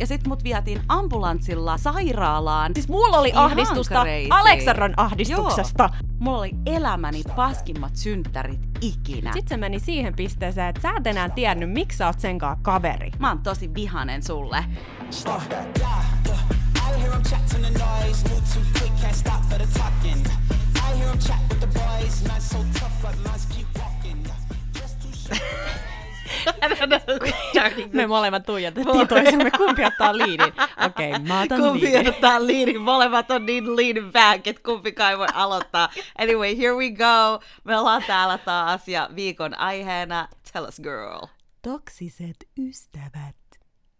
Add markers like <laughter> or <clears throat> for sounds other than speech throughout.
ja sit mut vietiin ambulanssilla sairaalaan. Siis mulla oli Ihan ahdistusta crazy. Aleksandran ahdistuksesta. Mulla oli elämäni paskimmat synttärit ikinä. Sitten se meni siihen pisteeseen, että sä et enää tiennyt, miksi sä oot senkaan kaveri. Mä oon tosi vihanen sulle. I hear 'em chat to the noise, move too quick, can't stop for the talking. I hear 'em chat with the boys, man so tough, but mans keep walking. Just too short. Me molemmat tuijotettiin toisemme, kumpi ottaa liidin. Okei, okay, mä otan Kumpi liidin. ottaa liidin? Molemmat on niin lean back, että kumpikaan ei voi aloittaa. Anyway, here we go. Me ollaan täällä taas ja viikon aiheena Tell us girl. Toksiset ystävät.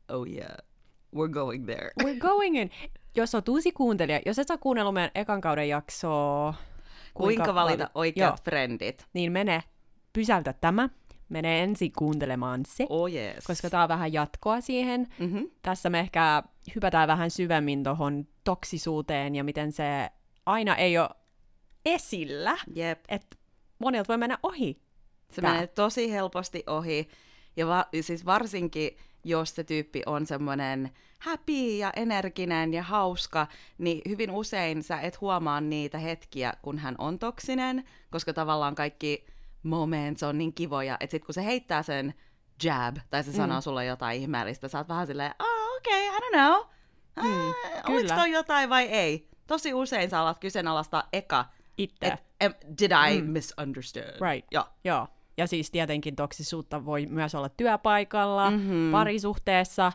Oh yeah, we're going there. We're going in. Jos oot uusi kuuntelija, jos et sä kuunnellut meidän ekan kauden jaksoa, Kuinka valita vali- oikeat Joo, frendit? niin mene, pysäytä tämä, mene ensin kuuntelemaan se, Oh yes. koska tää on vähän jatkoa siihen. Mm-hmm. Tässä me ehkä hypätään vähän syvemmin tuohon toksisuuteen ja miten se aina ei ole esillä, Jep. että monelta voi mennä ohi. Se Tää. menee tosi helposti ohi. Ja va- siis varsinkin, jos se tyyppi on semmoinen happy ja energinen ja hauska, niin hyvin usein sä et huomaa niitä hetkiä, kun hän on toksinen, koska tavallaan kaikki moments on niin kivoja, että sit kun se heittää sen jab, tai se sanoo sulle jotain ihmeellistä, sä oot vähän silleen, oh, okei, okay, I don't know. Ah, Mm, Oliko kyllä. toi jotain vai ei? Tosi usein sä alat kyseenalaistaa eka, Itse. että em, did I misunderstand? Right. Joo. Joo. Ja siis tietenkin toksisuutta voi myös olla työpaikalla, Mhm. mm-hmm. parisuhteessa,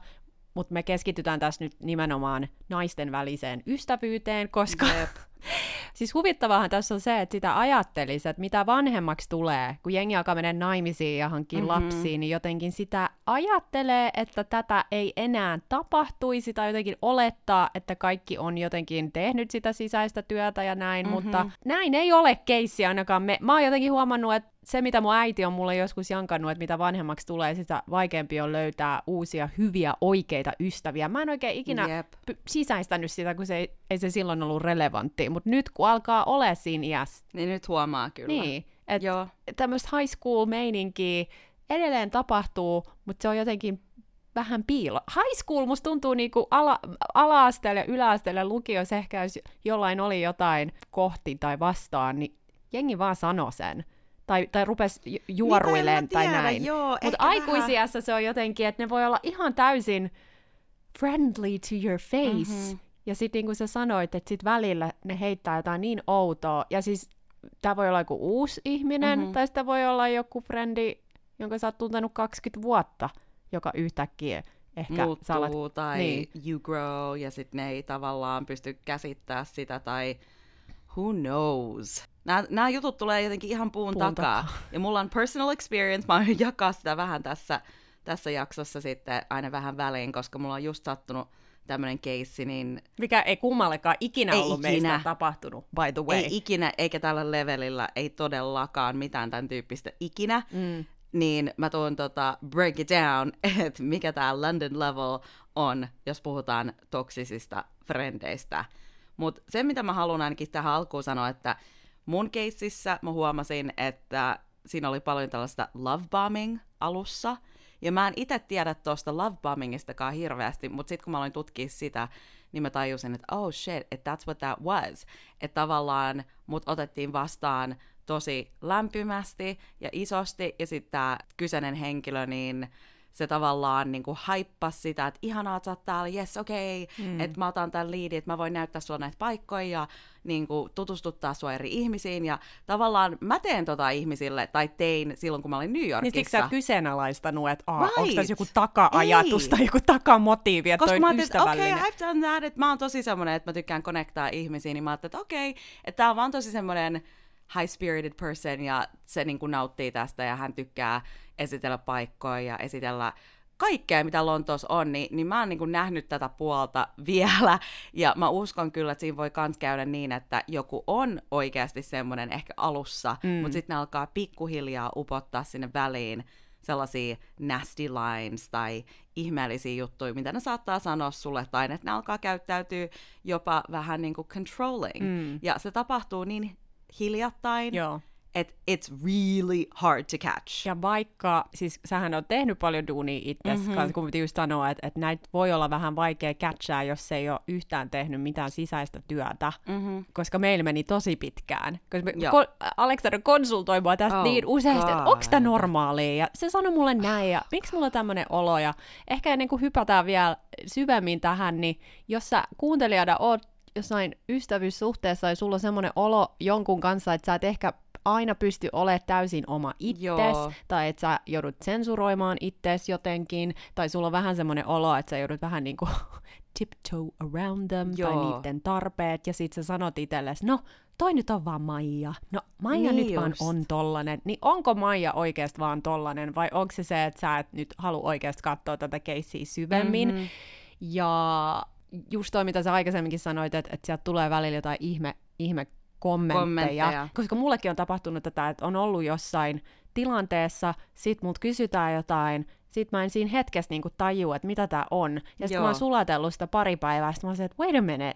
mutta me keskitytään tässä nyt nimenomaan naisten väliseen ystävyyteen, koska Jep. <laughs> siis huvittavaahan tässä on se, että sitä ajattelisi, että mitä vanhemmaksi tulee, kun jengi alkaa mennä naimisiin ja hankkii mm-hmm. lapsia, niin jotenkin sitä ajattelee, että tätä ei enää tapahtuisi tai jotenkin olettaa, että kaikki on jotenkin tehnyt sitä sisäistä työtä ja näin, mm-hmm. mutta näin ei ole keissi ainakaan. Me, mä oon jotenkin huomannut, että se, mitä mun äiti on mulle joskus jankannut, että mitä vanhemmaksi tulee, sitä vaikeampi on löytää uusia, hyviä, oikeita ystäviä. Mä en oikein ikinä Jep. py- sisäistänyt sitä, kun se ei, ei se silloin ollut relevanttia, mutta nyt kun alkaa olla siinä iässä, Niin nyt huomaa kyllä. niin, että tämmöistä high school meininkiä edelleen tapahtuu, mutta se on jotenkin vähän piilo. High school musta tuntuu niinku ala, ala-asteella ja yläasteella lukiossa ehkä jos jollain oli jotain kohti tai vastaan, niin jengi vaan sanoi sen. Tai, tai rupes ju- juoruileen Mitä en mä tai tiedä, näin. Mutta aikuisiässä se on jotenkin, että ne voi olla ihan täysin friendly to your face. Mhm. Mm-hmm. Ja sitten niin kuin sä sanoit, että sit välillä ne heittää jotain niin outoa. Ja siis tämä voi olla joku uusi ihminen, Mhm. mm-hmm. tai sitten voi olla joku frendi, jonka sä oot tuntenut 20 vuotta, joka yhtäkkiä ehkä muuttuu sä alat... tai niin. you grow ja sitten ne ei tavallaan pysty käsittämään sitä tai who knows. Nämä, nämä jutut tulee jotenkin ihan puun, Puun takaa. takaa. Ja mulla on personal experience, mä aion jakaa sitä vähän tässä, tässä jaksossa sitten aina vähän väliin, koska mulla on just sattunut tämmöinen keissi, niin Mikä ei kummallekaan ikinä Ei ollut ikinä. meistä tapahtunut, by the way. ei ikinä, eikä tällä levelillä, ei todellakaan mitään tämän tyyppistä ikinä. Mm. niin mä tuon tota break it down, <laughs> että mikä tämä London level on, jos puhutaan toksisista frendeistä. Mutta se, mitä mä haluan ainakin tähän alkuun sanoa, että mun keississä mä huomasin, että siinä oli paljon tällaista love bombing alussa, ja mä en itse tiedä tuosta love bommingistakaan hirveästi, mutta sitten kun mä aloin tutkia sitä, niin mä tajusin, että oh shit, että that's what that was. Että tavallaan mut otettiin vastaan tosi lämpimästi ja isosti, ja sitten tämä kyseinen henkilö, niin se tavallaan niin kuin haippasi sitä, että ihanaa, että sä oot täällä, yes, okei, okay, mm. että mä otan tämän liidin, että mä voin näyttää sulle näitä paikkoja ja niin kuin, tutustuttaa sua eri ihmisiin, ja tavallaan mä teen tota ihmisille, tai tein silloin, kun mä olin New Niin Yorkissa. siksi sä oot kyseenalaistanut, että right. onko tässä joku taka-ajatus Ei. tai joku takamotiivi, että Koska mä ajattelin, että okei, okay, I've done that, että mä oon tosi semmoinen, että mä tykkään connectaa ihmisiin, niin mä ajattelin, että okei, okay, että tää on vaan tosi semmoinen high-spirited person, ja se niin kuin nauttii tästä, ja hän tykkää esitellä paikkoja ja esitellä kaikkea, mitä Lontoossa on, niin, niin mä oon niin kuin nähnyt tätä puolta <laughs> vielä, ja mä uskon kyllä, että siinä voi kans käydä niin, että joku on oikeasti semmoinen ehkä alussa, mm. mutta sitten ne alkaa pikkuhiljaa upottaa sinne väliin sellaisia nasty lines tai ihmeellisiä juttuja, mitä ne saattaa sanoa sulle, tai että ne alkaa käyttäytyä jopa vähän niin kuin controlling. Mm. Ja se tapahtuu niin hiljattain, Joo. että it's really hard to catch. Ja vaikka, siis sähän on tehnyt paljon duunia itse, Mhm. mm-hmm. kanssa, kun piti just sanoa, että, että näitä voi olla vähän vaikea catchaa, jos ei ole yhtään tehnyt mitään sisäistä työtä, Mm-hmm. koska meillä meni tosi pitkään. Koska me, Joo. ko- Aleksander konsultoi mua tästä Oh niin useasti, että onko tämä normaalia, ja se sanoi mulle näin, ja miksi mulla on tämmöinen olo, ja ehkä ennen kuin hypätään vielä syvemmin tähän, niin jos sä kuuntelijana oot jossain ystävyyssuhteessa ja sulla on semmoinen olo jonkun kanssa, että sä et ehkä aina pysty olemaan täysin oma itses, Joo. tai että sä joudut sensuroimaan itses jotenkin, tai sulla on vähän semmoinen olo, että sä joudut vähän niinku <laughs> tiptoe around them, Joo. tai niiden tarpeet, ja sit sä sanot itsellesi, no, toi nyt on vaan Maija. No, Maija Niin nyt vaan just. on tollanen. Niin onko Maija oikeasti vaan tollanen, vai onko se se, että sä et nyt halua oikeasti katsoa tätä keissiä syvemmin? Mhm. Mm-hmm. Ja just toi, mitä sä aikaisemminkin sanoit, että, että sieltä tulee välillä jotain ihme, ihme kommentteja, Kommentteja. koska mullekin on tapahtunut tätä, että on ollut jossain tilanteessa, sit mut kysytään jotain, sit mä en siinä hetkessä niinku tajua, että mitä tää on. Ja sit kun Joo. mä oon sulatellut sitä pari päivää, sit mä oon se, että wait a minute,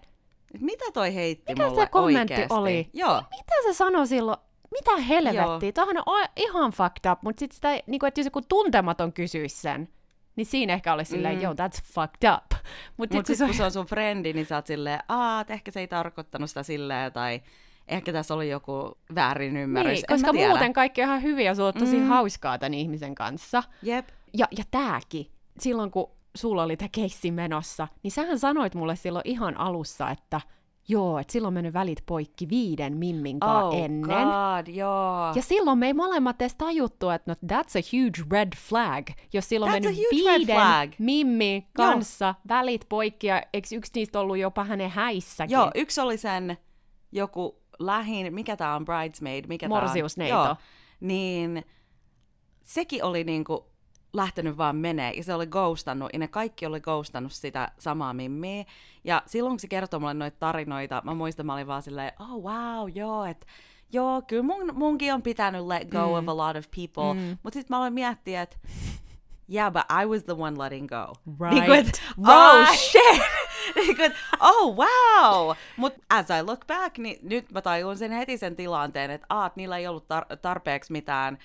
mitä toi heitti Mikä se mulle kommentti oikeesti? oli? Joo. mitä se sanoi silloin? Mitä helvettiä? Tuohan on ihan fucked up, mutta sitten sitä, niinku, että jos joku tuntematon kysyisi sen, niin siinä ehkä olisi silleen, Mm. yo, that's fucked up. Mutta Mutta sitten sitten kun se on sun frendi, niin sä oot silleen, aa, ehkä se ei tarkoittanut sitä silleen, tai ehkä tässä oli joku väärin ymmärrys. niin, en koska tiedä. muuten kaikki on ihan hyviä ja sulla on tosi Mm. hauskaa tämän ihmisen kanssa. Jep. Ja, ja tääkin, silloin kun sulla oli tämä keissi menossa, niin sähän sanoit mulle silloin ihan alussa, että joo, että silloin on mennyt välit poikki viiden mimminkaan Oh ennen. god, joo. Ja silloin me ei molemmat edes tajuttu, että no, that's a huge red flag, jos silloin That's mennyt viiden flag. mimmi kanssa välit poikki, ja eikö yksi niistä ollut jopa hänen häissäkin? Joo, yksi oli sen joku lähin, mikä tää on, bridesmaid, mikä tää on? Morsiusneito. Joo, niin sekin oli niinku lähtenyt vaan menee ja se oli ghostannut ja ne kaikki oli ghostannut sitä samaa mimmiä. Ja silloin kun se kertoi mulle noita tarinoita, mä muistan, mä olin vaan silleen, oh wow, joo, että joo, kyllä mun, munkin on pitänyt let go mm. of a lot of people. Mm. Mutta sitten mä aloin miettiä, että yeah, but I was the one letting go. Right. Niin kuin, että, oh Right. shit! <laughs> niin kuin, oh wow! Mutta as I look back, niin nyt mä tajun sen heti sen tilanteen, että aat, niillä ei ollut tar- tarpeeksi mitään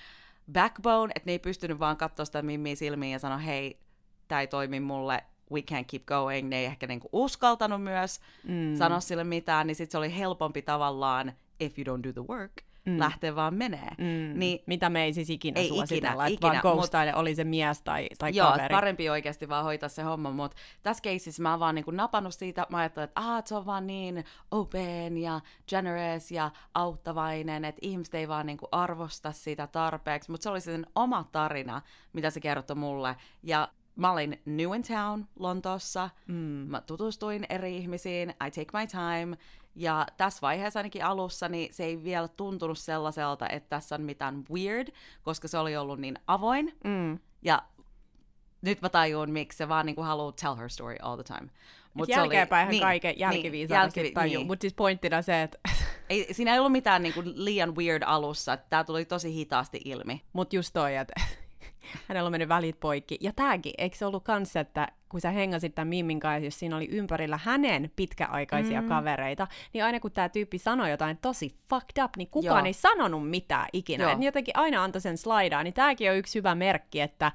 backbone, että ne ei pystynyt vaan katsoa sitä mimmiä silmiin ja sanoa, hei, tää ei toimi mulle, we can't keep going. Ne ei ehkä niinku uskaltanut myös mm. sanoa sille mitään, niin sit se oli helpompi tavallaan, if you don't do the work, mm. lähteä vaan menee. Mm, Niin mitä me ei siis ikinä Ei suositella, ikinä, että vaan ikinä, mut- ghostaile, oli se mies tai, tai Joo, kaveri. parempi oikeasti vaan hoitaa se homma, mutta tässä keississä mä oon vaan niinku napannut siitä, mä ajattelin, että ah, se on vaan niin open ja generous ja auttavainen, että ihmiset ei vaan niinku arvosta sitä tarpeeksi, mutta se oli sen oma tarina, mitä se kertoi mulle, ja mä olin new in town Lontoossa, mm. mä tutustuin eri ihmisiin, I take my time, ja tässä vaiheessa ainakin alussa niin se ei vielä tuntunut sellaiselta, että tässä on mitään weird, koska se oli ollut niin avoin, Mm. ja nyt mä tajun, miksi se vaan niinku haluaa tell her story all the time. Mut se oli- jälkeenpäin niin, niin, kaiken jälkiviisaana jälki- niin, tajuu. niin. Mutta siis pointtina se, että Ei, siinä ei ollut mitään niinku liian weird alussa, että tää tuli tosi hitaasti ilmi. Mut just toi, että hänellä on mennyt välit poikki. Ja tääkin, eikö se ollut kans, että kun sä hengasit tämän Mimmin kanssa, jos siinä oli ympärillä hänen pitkäaikaisia mm. kavereita, niin aina kun tämä tyyppi sanoi jotain tosi fucked up, niin kukaan Joo. ei sanonut mitään ikinä. Joo. Et ne jotenkin aina antoi sen slaidaa, niin tääkin on yksi hyvä merkki, että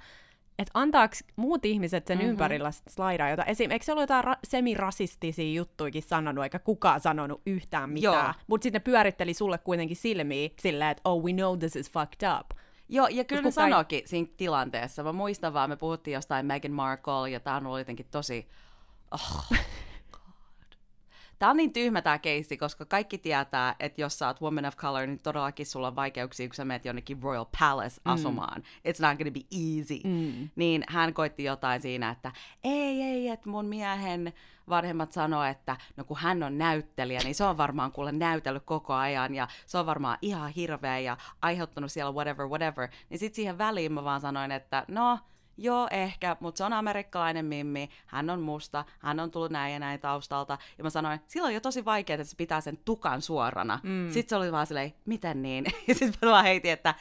että antaako muut ihmiset sen mm-hmm. ympärillä slaidaa jotain. Esim. eikö se ollut jotain ra- semirasistisia juttuikin sanonut, eikä kukaan sanonut yhtään mitään. Mutta sitten ne pyöritteli sulle kuitenkin silmiä silleen, että oh, we know this is fucked up. Joo, ja kyllä ne kukaan sanoikin siinä tilanteessa. Mä muistan vaan, me puhuttiin jostain Meghan Markle, ja tää on ollut jotenkin tosi... Oh, Tämä on niin tyhmä tämä keissi, koska kaikki tietää, että jos sä oot woman of color, niin todellakin sulla on vaikeuksia, kun sä menet jonnekin Royal Palace asumaan. It's not gonna be easy. Mm. Niin hän koitti jotain siinä, että ei, ei, että mun miehen vanhemmat sanoo, että no kun hän on näyttelijä, niin se on varmaan kuule näytellyt koko ajan ja se on varmaan ihan hirveä ja aiheuttanut siellä whatever, whatever. Niin sitten siihen väliin mä vaan sanoin, että no, Joo, ehkä, mutta se on amerikkalainen mimmi, hän on musta, hän on tullut näin ja näin taustalta. Ja mä sanoin, silloin on jo tosi vaikeaa, että se pitää sen tukan suorana. Mm. Sitten se oli vaan silleen, miten niin? <laughs> Ja sitten mä vaan heitin, että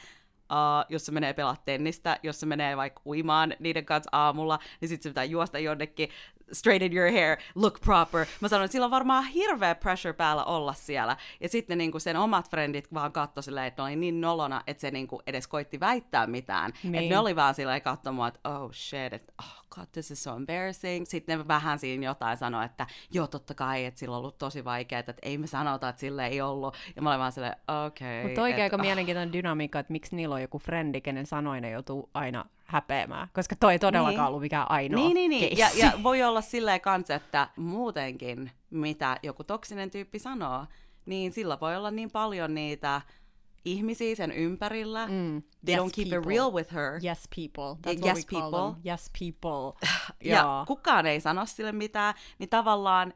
uh, jos se menee pelaa tennistä, jos se menee vaikka uimaan niiden kanssa aamulla, niin sitten se pitää juosta jonnekin straighten your hair, look proper. Mä sanoin, että sillä on varmaan hirveä pressure päällä olla siellä. Ja sitten niinku sen omat frendit vaan katsoi silleen, että ne oli niin nolona, että se niinku edes koitti väittää mitään. Niin. Että ne oli vaan silleen katsomaan, että oh shit, että oh god, this is so embarrassing. Sitten ne vähän siinä jotain sanoi, että joo, totta kai, että sillä on ollut tosi vaikeaa, että ei me sanota, että sille ei ollut. Ja mä olin vaan silleen, okei. Mutta oikein aika ah. mielenkiintoinen dynamiikka, että miksi niillä on joku frendi, kenen sanoin ne joutuu aina häpeämään, koska toi ei todellakaan Niin. ollut mikään ainoa Niin, niin, niin. Ja, keissi. ja voi olla silleen kanssa, että muutenkin, mitä joku toksinen tyyppi sanoo, niin sillä voi olla niin paljon niitä ihmisiä sen ympärillä. Mm. They Yes, don't keep it people. real with her. Yes people. That's Yes, what we call people. them. Yes people. <sighs> Ja kukaan ei sano sille mitään, niin tavallaan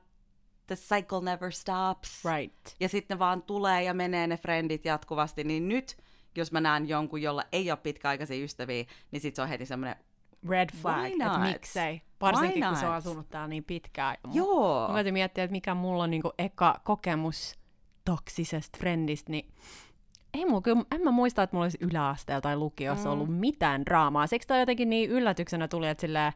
the cycle never stops. Right. Ja sitten ne vaan tulee ja menee ne frendit jatkuvasti, niin nyt, jos mä näen jonkun, jolla ei ole pitkäaikaisia ystäviä, niin sit se on heti semmoinen, Red flag, että miksei. Varsinkin kun se on asunut täällä niin pitkään. joo. Mä koitin miettiä, että mikä mulla on niinku eka kokemus toksisesta friendistä, niin ei mulla kyllä, en mä muista, että mulla olisi yläasteella tai lukiossa mm. ollut mitään draamaa. Siksi toi jotenkin niin yllätyksenä tuli, että silleen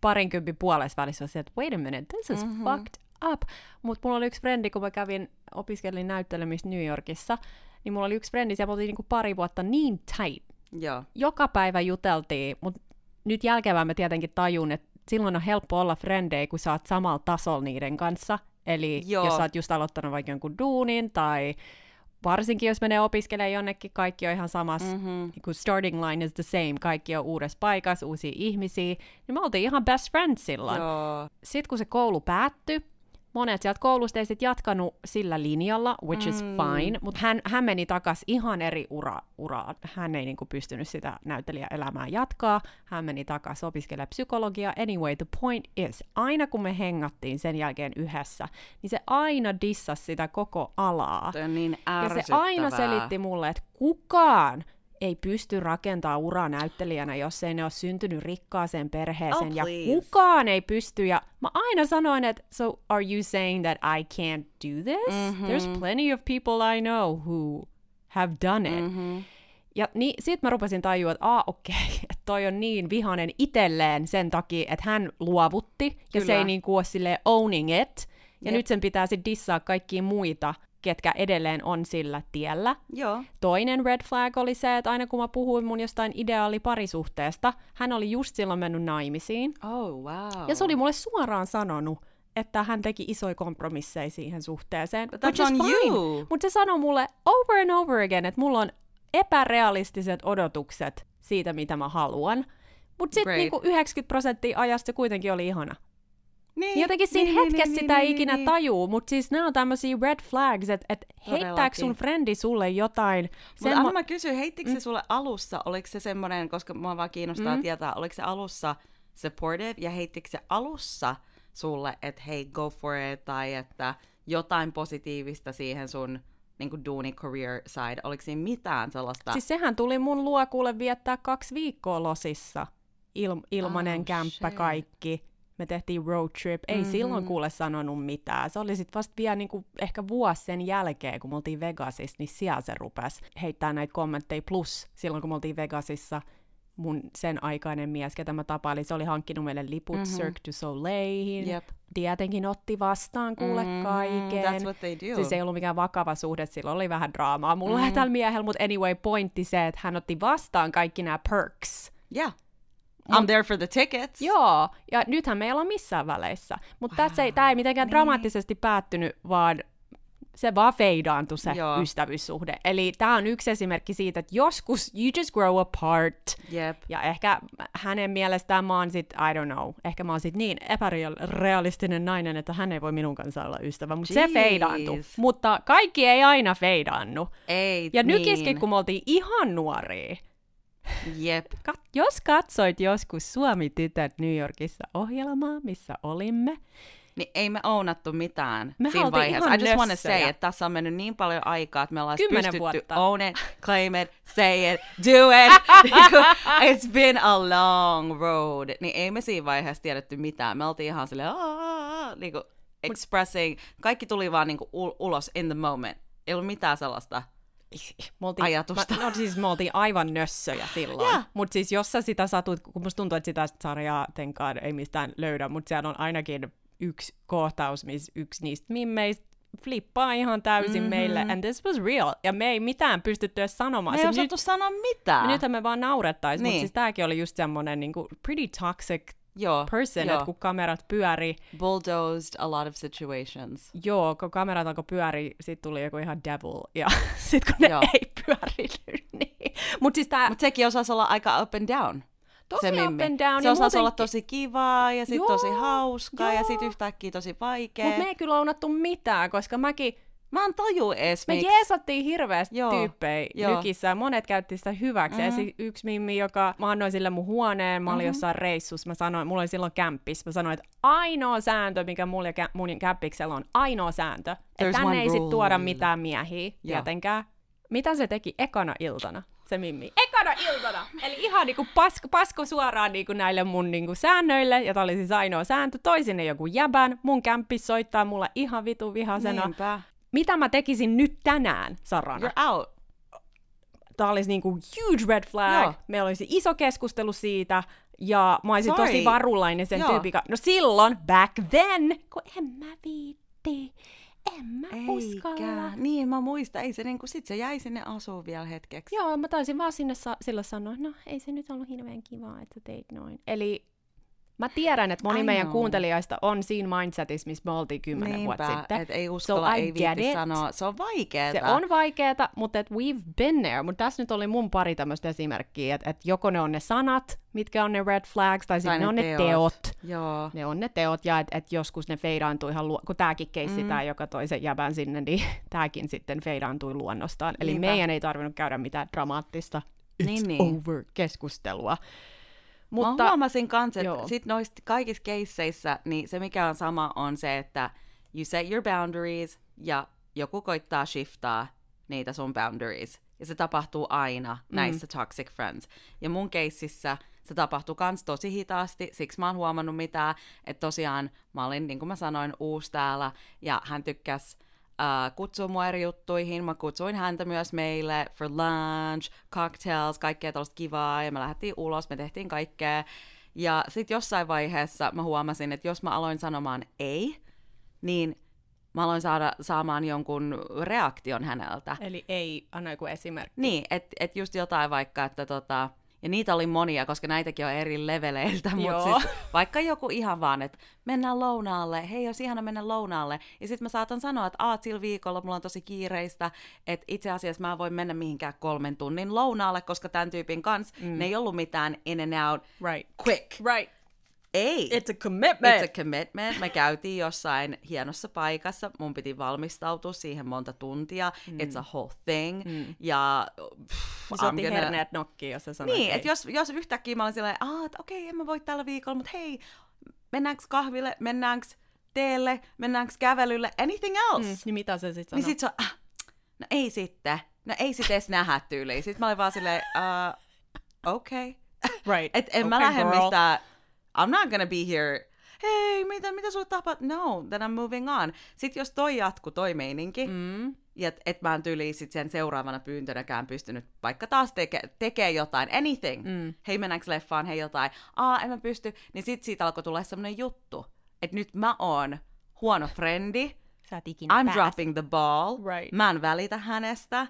parinkympin puolessa välissä se, että wait a minute, this is mm-hmm. fucked up. Mutta mulla oli yksi frendi, kun mä kävin, opiskelin näyttelemistä New Yorkissa, niin mulla oli yksi frendi, siellä me oltiin niinku pari vuotta niin tight. Joo. Joka päivä juteltiin, mutta nyt jälkeen mä tietenkin tajun, että silloin on helppo olla frendejä, kun sä oot samalla tasolla niiden kanssa. Eli Joo. jos sä oot just aloittanut vaikka jonkun duunin tai varsinkin jos menee opiskelemaan jonnekin, kaikki on ihan samassa, Mhm. mm-hmm. kun starting line is the same, kaikki on uudessa paikassa, uusia ihmisiä, niin me oltiin ihan best friends silloin. Joo. Sitten kun se koulu päättyi, monet sieltä koulusta ei jatkanut sillä linjalla, which is Mm. fine, mutta hän, hän meni takas ihan eri ura, uraan. Hän ei niinku pystynyt sitä näyttelijäelämää jatkaa. Hän meni takas opiskelemaan psykologiaa. Anyway, the point is, aina kun me hengattiin sen jälkeen yhdessä, niin se aina dissasi sitä koko alaa. Toi on niin Ja se aina selitti mulle, että kukaan ei pysty rakentamaan uraa näyttelijänä, jos ei ne ole syntynyt rikkaaseen perheeseen. Oh, ja kukaan ei pysty. Ja mä aina sanoin, että so are you saying that I can't do this? Mhm. There's plenty of people I know who have done it. Mhm. Ja niin, sit mä rupesin tajua, että aa okei, okay, <laughs> että toi on niin vihanen itselleen sen takia, että hän luovutti, ja se Kyllä. ei niinku ole silleen owning it. Ja Jep. nyt sen pitää sitten dissaa kaikkia muita, ketkä edelleen on sillä tiellä. Joo. Toinen red flag oli se, että aina kun mä puhuin mun jostain ideaaliparisuhteesta, hän oli just silloin mennyt naimisiin. Oh, wow. Ja se oli mulle suoraan sanonut, että hän teki isoja kompromisseja siihen suhteeseen. But that's on fine. you. Mutta se sanoi mulle over and over again, että mulla on epärealistiset odotukset siitä, mitä mä haluan. Mutta sitten niinku 90 prosenttia ajasta se kuitenkin oli ihana. Niin, Niin jotenkin siinä niin, hetkessä niin, sitä niin, ei niin, ikinä niin. tajuu, mutta siis nämä on tämmöisiä red flags, että et heittääkö sun frendi sulle jotain? Mutta semmo- mä kysyn, heittikö se sulle alussa, oliko se semmoinen, koska mua vaan kiinnostaa Mm. tietää, oliko se alussa supportive ja heittikö se alussa sulle, että hei, go for it, tai että jotain positiivista siihen sun niin kuin duuni career side, oliko siinä mitään sellaista? Siis sehän tuli mun luo kuule viettää kaksi viikkoa losissa. Il- ilmanen Oh, kämppä shit. kaikki. Me tehtiin road trip. Ei mm-hmm. silloin kuule sanonut mitään. Se oli sitten vasta vielä niinku ehkä vuosi sen jälkeen, kun me oltiin Vegasissa, niin siellä se rupesi heittää näitä kommentteja. Plus silloin, kun me oltiin Vegasissa, mun sen aikainen mies, ketä mä tapailin, se oli hankkinut meille liput mm-hmm. Cirque du Soleihin. Jep. Tietenkin otti vastaan kuule Mhm, kaiken. that's what they do. Siis ei ollut mikään vakava suhde, silloin oli vähän draamaa mulla Mhm. mm. tällä miehellä, mutta anyway, pointti se, että hän otti vastaan kaikki nämä perks. Yeah. I'm there for the tickets. Joo, ja nythän me ei olla missään väleissä. Mutta wow. ei, tämä ei mitenkään Niin. dramaattisesti päättynyt, vaan se vaan feidaantui se Joo. ystävyyssuhde. Eli tämä on yksi esimerkki siitä, että joskus you just grow apart. Jep. Ja ehkä hänen mielestään mä oon sit, I don't know, ehkä mä oon sit niin epärealistinen nainen, että hän ei voi minun kanssa olla ystävä, mutta se feidaantui. Mutta kaikki ei aina feidaannu. Ei Ja niin. nykiskin, kun me oltiin ihan nuoria, Jep. kat- jos katsoit joskus Suomi-tytöt New Yorkissa ohjelmaa, missä olimme, Niin ei me ounattu mitään Me siinä vaiheessa. ihan I just want to say, että tässä on mennyt niin paljon aikaa, että me ollaan Kymmenen pystytty vuotta. own it, claim it, say it, do it. <laughs> Niinku, It's been a long road. Niin ei me siinä vaiheessa tiedetty mitään. Me oltiin ihan silleen, "Aa", niinku, expressing. Kaikki tuli vaan niinku ul- ulos in the moment. Ei ollut mitään sellaista. <laughs> me oltiin, Ajatusta. Mä, no siis me oltiin aivan nössöjä silloin. Joo. Mutta siis jos sä sitä satut, kun musta tuntuu, että sitä sarjaa tenkaan ei mistään löydä, mutta siellä on ainakin yksi kohtaus, missä yksi niistä mimmeistä flippaa ihan täysin Mhm. mm-hmm. meille, and this was real. Ja me ei mitään pystytty edes sanomaan. Me ei osattu sanoa mitään. nyt, nythän me vaan naurettaisiin, niin. Niin. mutta siis tääkin oli just semmonen niinku pretty toxic Joo, person, joo. että kun kamerat pyöri, Bulldozed a lot of situations. joo, kun kamerat alkoi pyöri, sit tuli joku ihan devil, ja <laughs> sit kun ne Joo. ei pyörinyt, <laughs> niin. Mut siis tää, Mutta sekin osasi olla aika up and down. Tosi se up and down, Se ja osasi olla muutenkin- tosi kivaa ja sitten Joo, tosi hauskaa ja sitten yhtäkkiä tosi vaikea. mut me ei kyllä ounattu mitään, koska mäkin, Mä en taju edes, me miksi. jeesattiin hirveästi Joo, tyyppejä joo. lykissä, ja monet käytti sitä hyväksi. Mm-hmm. Ja si- yksi mimmi, joka, mä annoin sille mun huoneen, mä olin mm-hmm. jossain reissussa, mä sanoin, mulla oli silloin kämppis, mä sanoin, että ainoa sääntö, mikä mulla ja kä- mun kämpiksellä on, ainoa sääntö, että tänne ei sit tuoda mitään miehiä, Joo. tietenkään. Mitä se teki ekana iltana, se mimmi? Ekana iltana! Eli ihan niinku pasko, pasko suoraan niinku näille mun niinku säännöille, ja tää oli siis ainoa sääntö. Toi sinne joku jäbän, mun kämppis soittaa mulle ihan vitu vihasena. Niinpä. Mitä mä tekisin nyt tänään, Sarana? You're out. Tämä olisi niinku huge red flag. Joo. Meillä olisi iso keskustelu siitä, ja mä olisin Sorry. tosi varullainen sen Joo. tyypin kanssa. No silloin, back then, kun en mä viitti, en mä uskalla. Eikä. Niin, mä muistan. Ei se niinku, sit se jäi sinne asuun vielä hetkeksi. Joo, mä taisin vaan sinne sa- silloin sanoa, no ei se nyt ollut hirveän kivaa, että teit noin. Eli mä tiedän, että moni I meidän know. kuuntelijoista on siinä mindsetissa, missä me oltiin kymmenen vuotta Niinpä, sitten. et ei uskalla, so ei viitti it. sanoa. Se on vaikeeta. Se on vaikeeta, mutta et we've been there. Mutta tässä nyt oli mun pari tämmöistä esimerkkiä, että et joko ne on ne sanat, mitkä on ne red flags, tai sitten ne on ne teot. Joo. Ne on ne teot, ja että et joskus ne feidaantuu ihan, luo- kun tääkin keissi, Mm. tää, joka toi sen jäbän sinne, niin <laughs> tääkin sitten feidaantui luonnostaan. Eli Niinpä. meidän ei tarvinnut käydä mitään dramaattista it's Niin, niin. over-keskustelua. Mutta, Mutta mä huomasin kans, että sit noista kaikissa keisseissä, niin se mikä on sama on se, että you set your boundaries ja joku koittaa shiftaa niitä sun boundaries. Ja se tapahtuu aina Mm. näissä toxic friends. Ja mun keississä se tapahtui kans tosi hitaasti, siksi mä oon huomannut mitään, että tosiaan mä olin, niin kuin mä sanoin, uusi täällä, ja hän tykkäsi uh, kutsua mua eri juttuihin. Mä kutsuin häntä myös meille for lunch, cocktails, kaikkea tällaista kivaa, ja me lähdettiin ulos, me tehtiin kaikkea. Ja sitten jossain vaiheessa mä huomasin, että jos mä aloin sanomaan ei, niin mä aloin saada, saamaan jonkun reaktion häneltä. Eli ei, anna joku esimerkki. Niin, että et just jotain vaikka, että tota, ja niitä oli monia, koska näitäkin on eri leveleiltä, mutta siis vaikka joku ihan vaan, että mennään lounaalle, hei jos ihana mennä lounaalle, ja sitten mä saatan sanoa, että aat sillä viikolla mulla on tosi kiireistä, että itse asiassa mä en voi mennä mihinkään kolmen tunnin lounaalle, koska tämän tyypin kanssa mm. ne ei ollut mitään in and out, Right. quick. Right. Ei. It's a commitment. It's a commitment. Me käytiin jossain hienossa paikassa. Mun piti valmistautua siihen monta tuntia. Mm. It's a whole thing. Mm. Ja pff, Se otti gonna- herneet nokkiin, jos sä sanoit Niin, ei. että jos, jos yhtäkkiä mä olin silleen, että okei, en mä voi tällä viikolla, mutta hei, mennäänkö kahville, mennäänkö teelle, mennäänkö kävelylle, anything else? Mm, niin mitä se sitten Niin sit se on, ah, no ei sitten. No ei sit edes nähdä tyyliin. Sitten mä olin vaan silleen, uh, okei. Okay. Right. Et en mä Okay, lähde girl. mistään, I'm not gonna be here, hei, mitä, mitä sulle tapahtuu? No, then I'm moving on. Sitten jos toi jatku, toi meininki, Mm. ja et, et mä en tyyliin sit sen seuraavana pyyntönäkään pystynyt vaikka taas teke, tekee jotain, anything. Mm. Hei, mennäänkö leffaan, hei jotain. Aa, en mä pysty. Niin sit siitä alkoi tulla semmonen juttu, että nyt mä oon huono frendi, Sä ikinä I'm pääse. dropping the ball, Right. mä en välitä hänestä.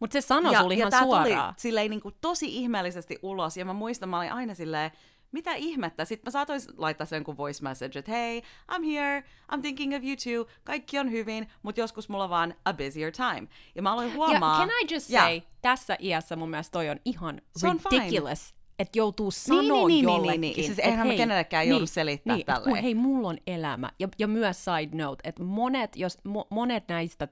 Mut se sanoi sulle ihan tää suoraan. tuli silleen niin kuin tosi ihmeellisesti ulos, ja mä muistan, mä olin aina silleen, mitä ihmettä? Sitten mä saatoin laittaa sen kuin voice message, että hei, I'm here, I'm thinking of you too, kaikki on hyvin, mutta joskus mulla on vaan a busier time. Ja mä aloin Ja huomaa... can I just Ja- say, tässä iässä mun mielestä toi on ihan Se on fine. ridiculous, että joutuu Niin, sanoa niin, niin, niin, jollekin. niin, niin. Siis eihän hei, kenellekään joudu selittää niin, et kun, tälleen. hei, mulla on elämä. Ja, ja myös side note, että monet, jos, mo, monet näistä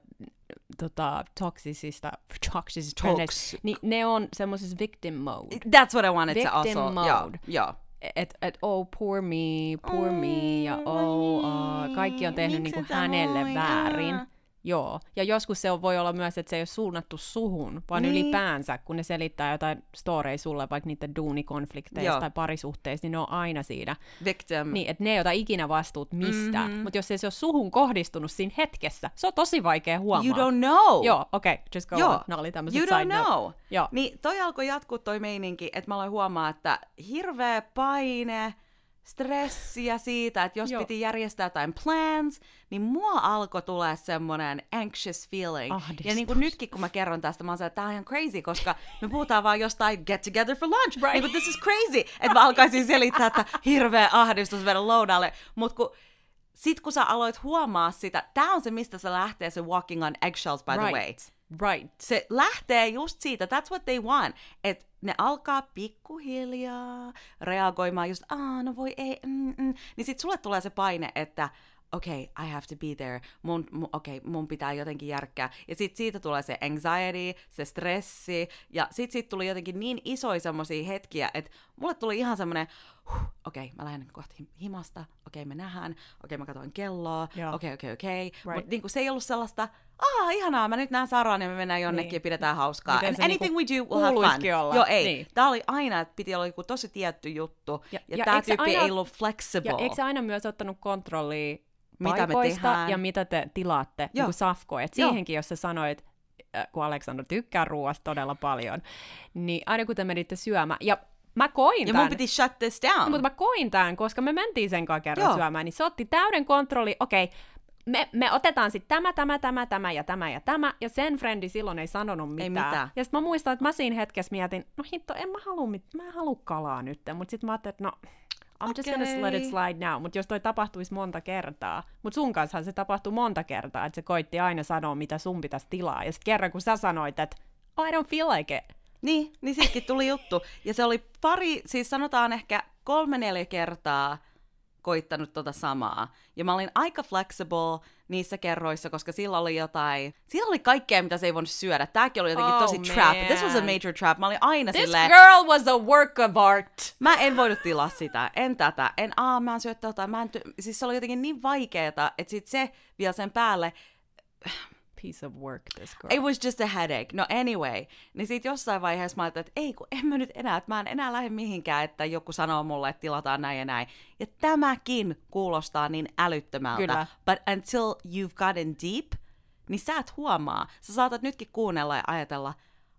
tota, toksisista, toksisista Toks. niin ne on semmoisessa victim mode. That's what I wanted to Victim also... mode. Joo, joo. Et, et oh, poor me, poor me, ja oh, uh, kaikki on tehnyt Miksi niinku hänelle voi? väärin. Aa. Joo, ja joskus se on, voi olla myös, että se ei ole suunnattu suhun, vaan Niin. ylipäänsä, kun ne selittää jotain storeja sulle, vaikka niiden duunikonflikteista Joo. tai parisuhteista, niin ne on aina siinä. Victim. Niin, että ne ei ota ikinä vastuut mistään. Mhm. Mm-hmm. Mutta jos ei se ole suhun kohdistunut siinä hetkessä, se on tosi vaikea huomaa. You don't know. Joo, okei, okay, just go Joo. on. Nämä oli tämmöiset You side don't note. know. Joo. Niin toi alkoi jatkuu toi meininki, että mä aloin huomaa, että hirveä paine, stressiä siitä, että jos Joo. piti järjestää jotain plans, niin mua alkoi tulee semmoinen anxious feeling. Ahdistus. Ja niin kuin nytkin, kun mä kerron tästä, mä oon että tää on ihan crazy, koska me puhutaan vaan jostain get together for lunch. Right. Niin kuin this is crazy. Että mä alkaisin selittää, että hirveä ahdistus mennä lounaalle. Mutta kun sit kun sä aloit huomaa sitä, tää on se, mistä se lähtee, se walking on eggshells by the way Right. Right. se lähtee just siitä, that's what they want, että ne alkaa pikkuhiljaa reagoimaan just, aa, no voi ei, mm, mm. niin sit sulle tulee se paine, että okei, okay, I have to be there, mun, mun, okay, mun pitää jotenkin järkkää, ja sit siitä tulee se anxiety, se stressi, ja sit siitä tuli jotenkin niin isoja semmosia hetkiä, että mulle tuli ihan semmonen, huh, okei, okay, mä lähden kohti him- himasta, okei, okay, me nähdään, okei, okay, mä katsoin kelloa, okei, okei, okei, Right. mutta niinku se ei ollut sellaista, aa, ihanaa, mä nyt näen Saran ja me mennään jonnekin Niin. ja pidetään hauskaa. Miten And se anything niinku we do will have fun. olla. Joo, ei. Niin. Tää oli aina, että piti olla joku tosi tietty juttu. Ja, Ja- ja, se tyyppi aina- ei ollut flexible. Ja eikö se aina myös ottanut kontrollia Mitä me tehdään? ja mitä te tilaatte, Joo. niin safkoja. Et Joo. siihenkin, jos sä sanoit, äh, kun Aleksandra tykkää ruoasta todella paljon, niin aina kun te menitte syömään, ja mä koin ja tämän, mun piti shut this down. No, mutta mä koin tämän, koska me mentiin sen kanssa kerran Joo. syömään, niin se otti täyden kontrolli, okei, me, me otetaan sitten tämä, tämä, tämä, tämä ja tämä ja tämä, ja sen frendi silloin ei sanonut mitään. mitään. Ja sitten mä muistan, että mä siinä hetkessä mietin, no hitto, en mä halua, mit- mä en halua kalaa nyt, mutta sitten mä ajattelin, että no, I'm just gonna let it slide now, mutta jos toi tapahtuisi monta kertaa, mutta sun kanssa se tapahtui monta kertaa, että se koitti aina sanoa, mitä sun pitäisi tilaa, ja sitten kerran kun sä sanoit, että oh, I don't feel like it, Niin, niin siitäkin tuli juttu. Ja se oli pari, siis sanotaan ehkä kolme neljä kertaa koittanut tota samaa. Ja mä olin aika flexible niissä kerroissa, koska sillä oli jotain, sillä oli kaikkea, mitä se ei voinut syödä. Tääkin oli jotenkin Oh, tosi trap. This was a man. major trap. Mä olin aina this silleen, girl was a work of art. Mä en voinut tilaa sitä, en tätä, en aa, mä en syö tota, mä en ty- siis se oli jotenkin niin vaikeeta, että sit se vielä sen päälle, Piece of work, this girl. it was just a headache. No anyway, niin sit jossain vaiheessa mä ajattelin, että ei kun en mä nyt enää, että mä en enää lähde mihinkään, että joku sanoo mulle, että tilataan näin ja näin. Ja tämäkin kuulostaa niin älyttömältä. Kyllä. But until you've gotten deep, niin sä et huomaa. Sä saatat nytkin kuunnella ja ajatella,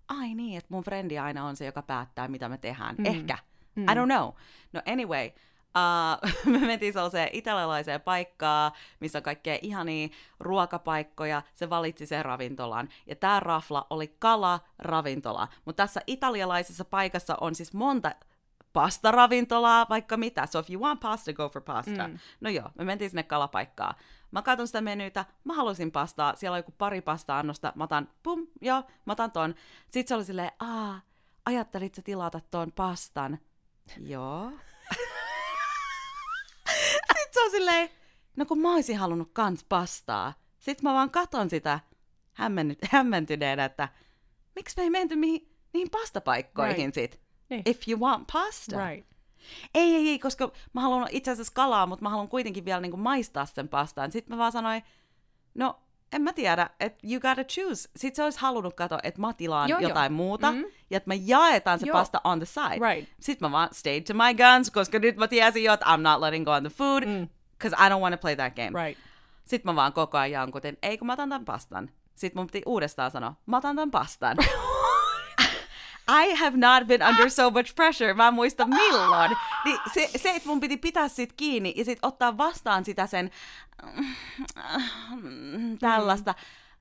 ai niin, että mun frendi aina on se, joka päättää, mitä me tehdään. Mm. Ehkä. Mm. I don't know. No anyway, uh, <laughs> me mentiin sellaiseen italialaiseen paikkaan, missä on kaikkea ihania ruokapaikkoja. Se valitsi sen ravintolan. Ja tämä rafla oli kala-ravintola. Mutta tässä italialaisessa paikassa on siis monta pastaravintolaa, vaikka mitä. So if you want pasta, go for pasta. Mm. No joo, me mentiin sinne kalapaikkaan. Mä katson sitä menytä, mä halusin pastaa, siellä on joku pari pasta-annosta, mä otan, pum, joo, mä otan ton. Sitten se oli silleen, aa, ajattelit sä tilata ton pastan? Joo. Se on silleen, no kun mä oisin halunnut kans pastaa. Sitten mä vaan katon sitä hämmenny- hämmentyneenä, että miksi me ei menty mihin, niihin pastapaikkoihin Right. sit? Niin. If you want pasta. Right. Ei, ei, ei, koska mä haluan itse asiassa kalaa, mutta mä haluan kuitenkin vielä niinku maistaa sen pastaan. Sitten mä vaan sanoin, no en mä tiedä, että you gotta choose. Sitten se olisi halunnut katsoa, että mä tilaan Joo, joo. jotain muuta, Mhm. ja että me jaetaan se Joo. pasta on the side. Right. Sitten mä vaan stayed to my guns, koska nyt mä tiesin jo, että I'm not letting go on the food, Mm. because I don't want to play that game. Right. Sitten mä vaan koko ajan jankutin, ei kun mä otan tämän pastan. Sitten mun piti uudestaan sanoa, mä otan tämän pastan. <laughs> I have not been under so much pressure. Mä en muista milloin. Niin se, se, että mun piti pitää sit kiinni ja sit ottaa vastaan sitä sen tällaista.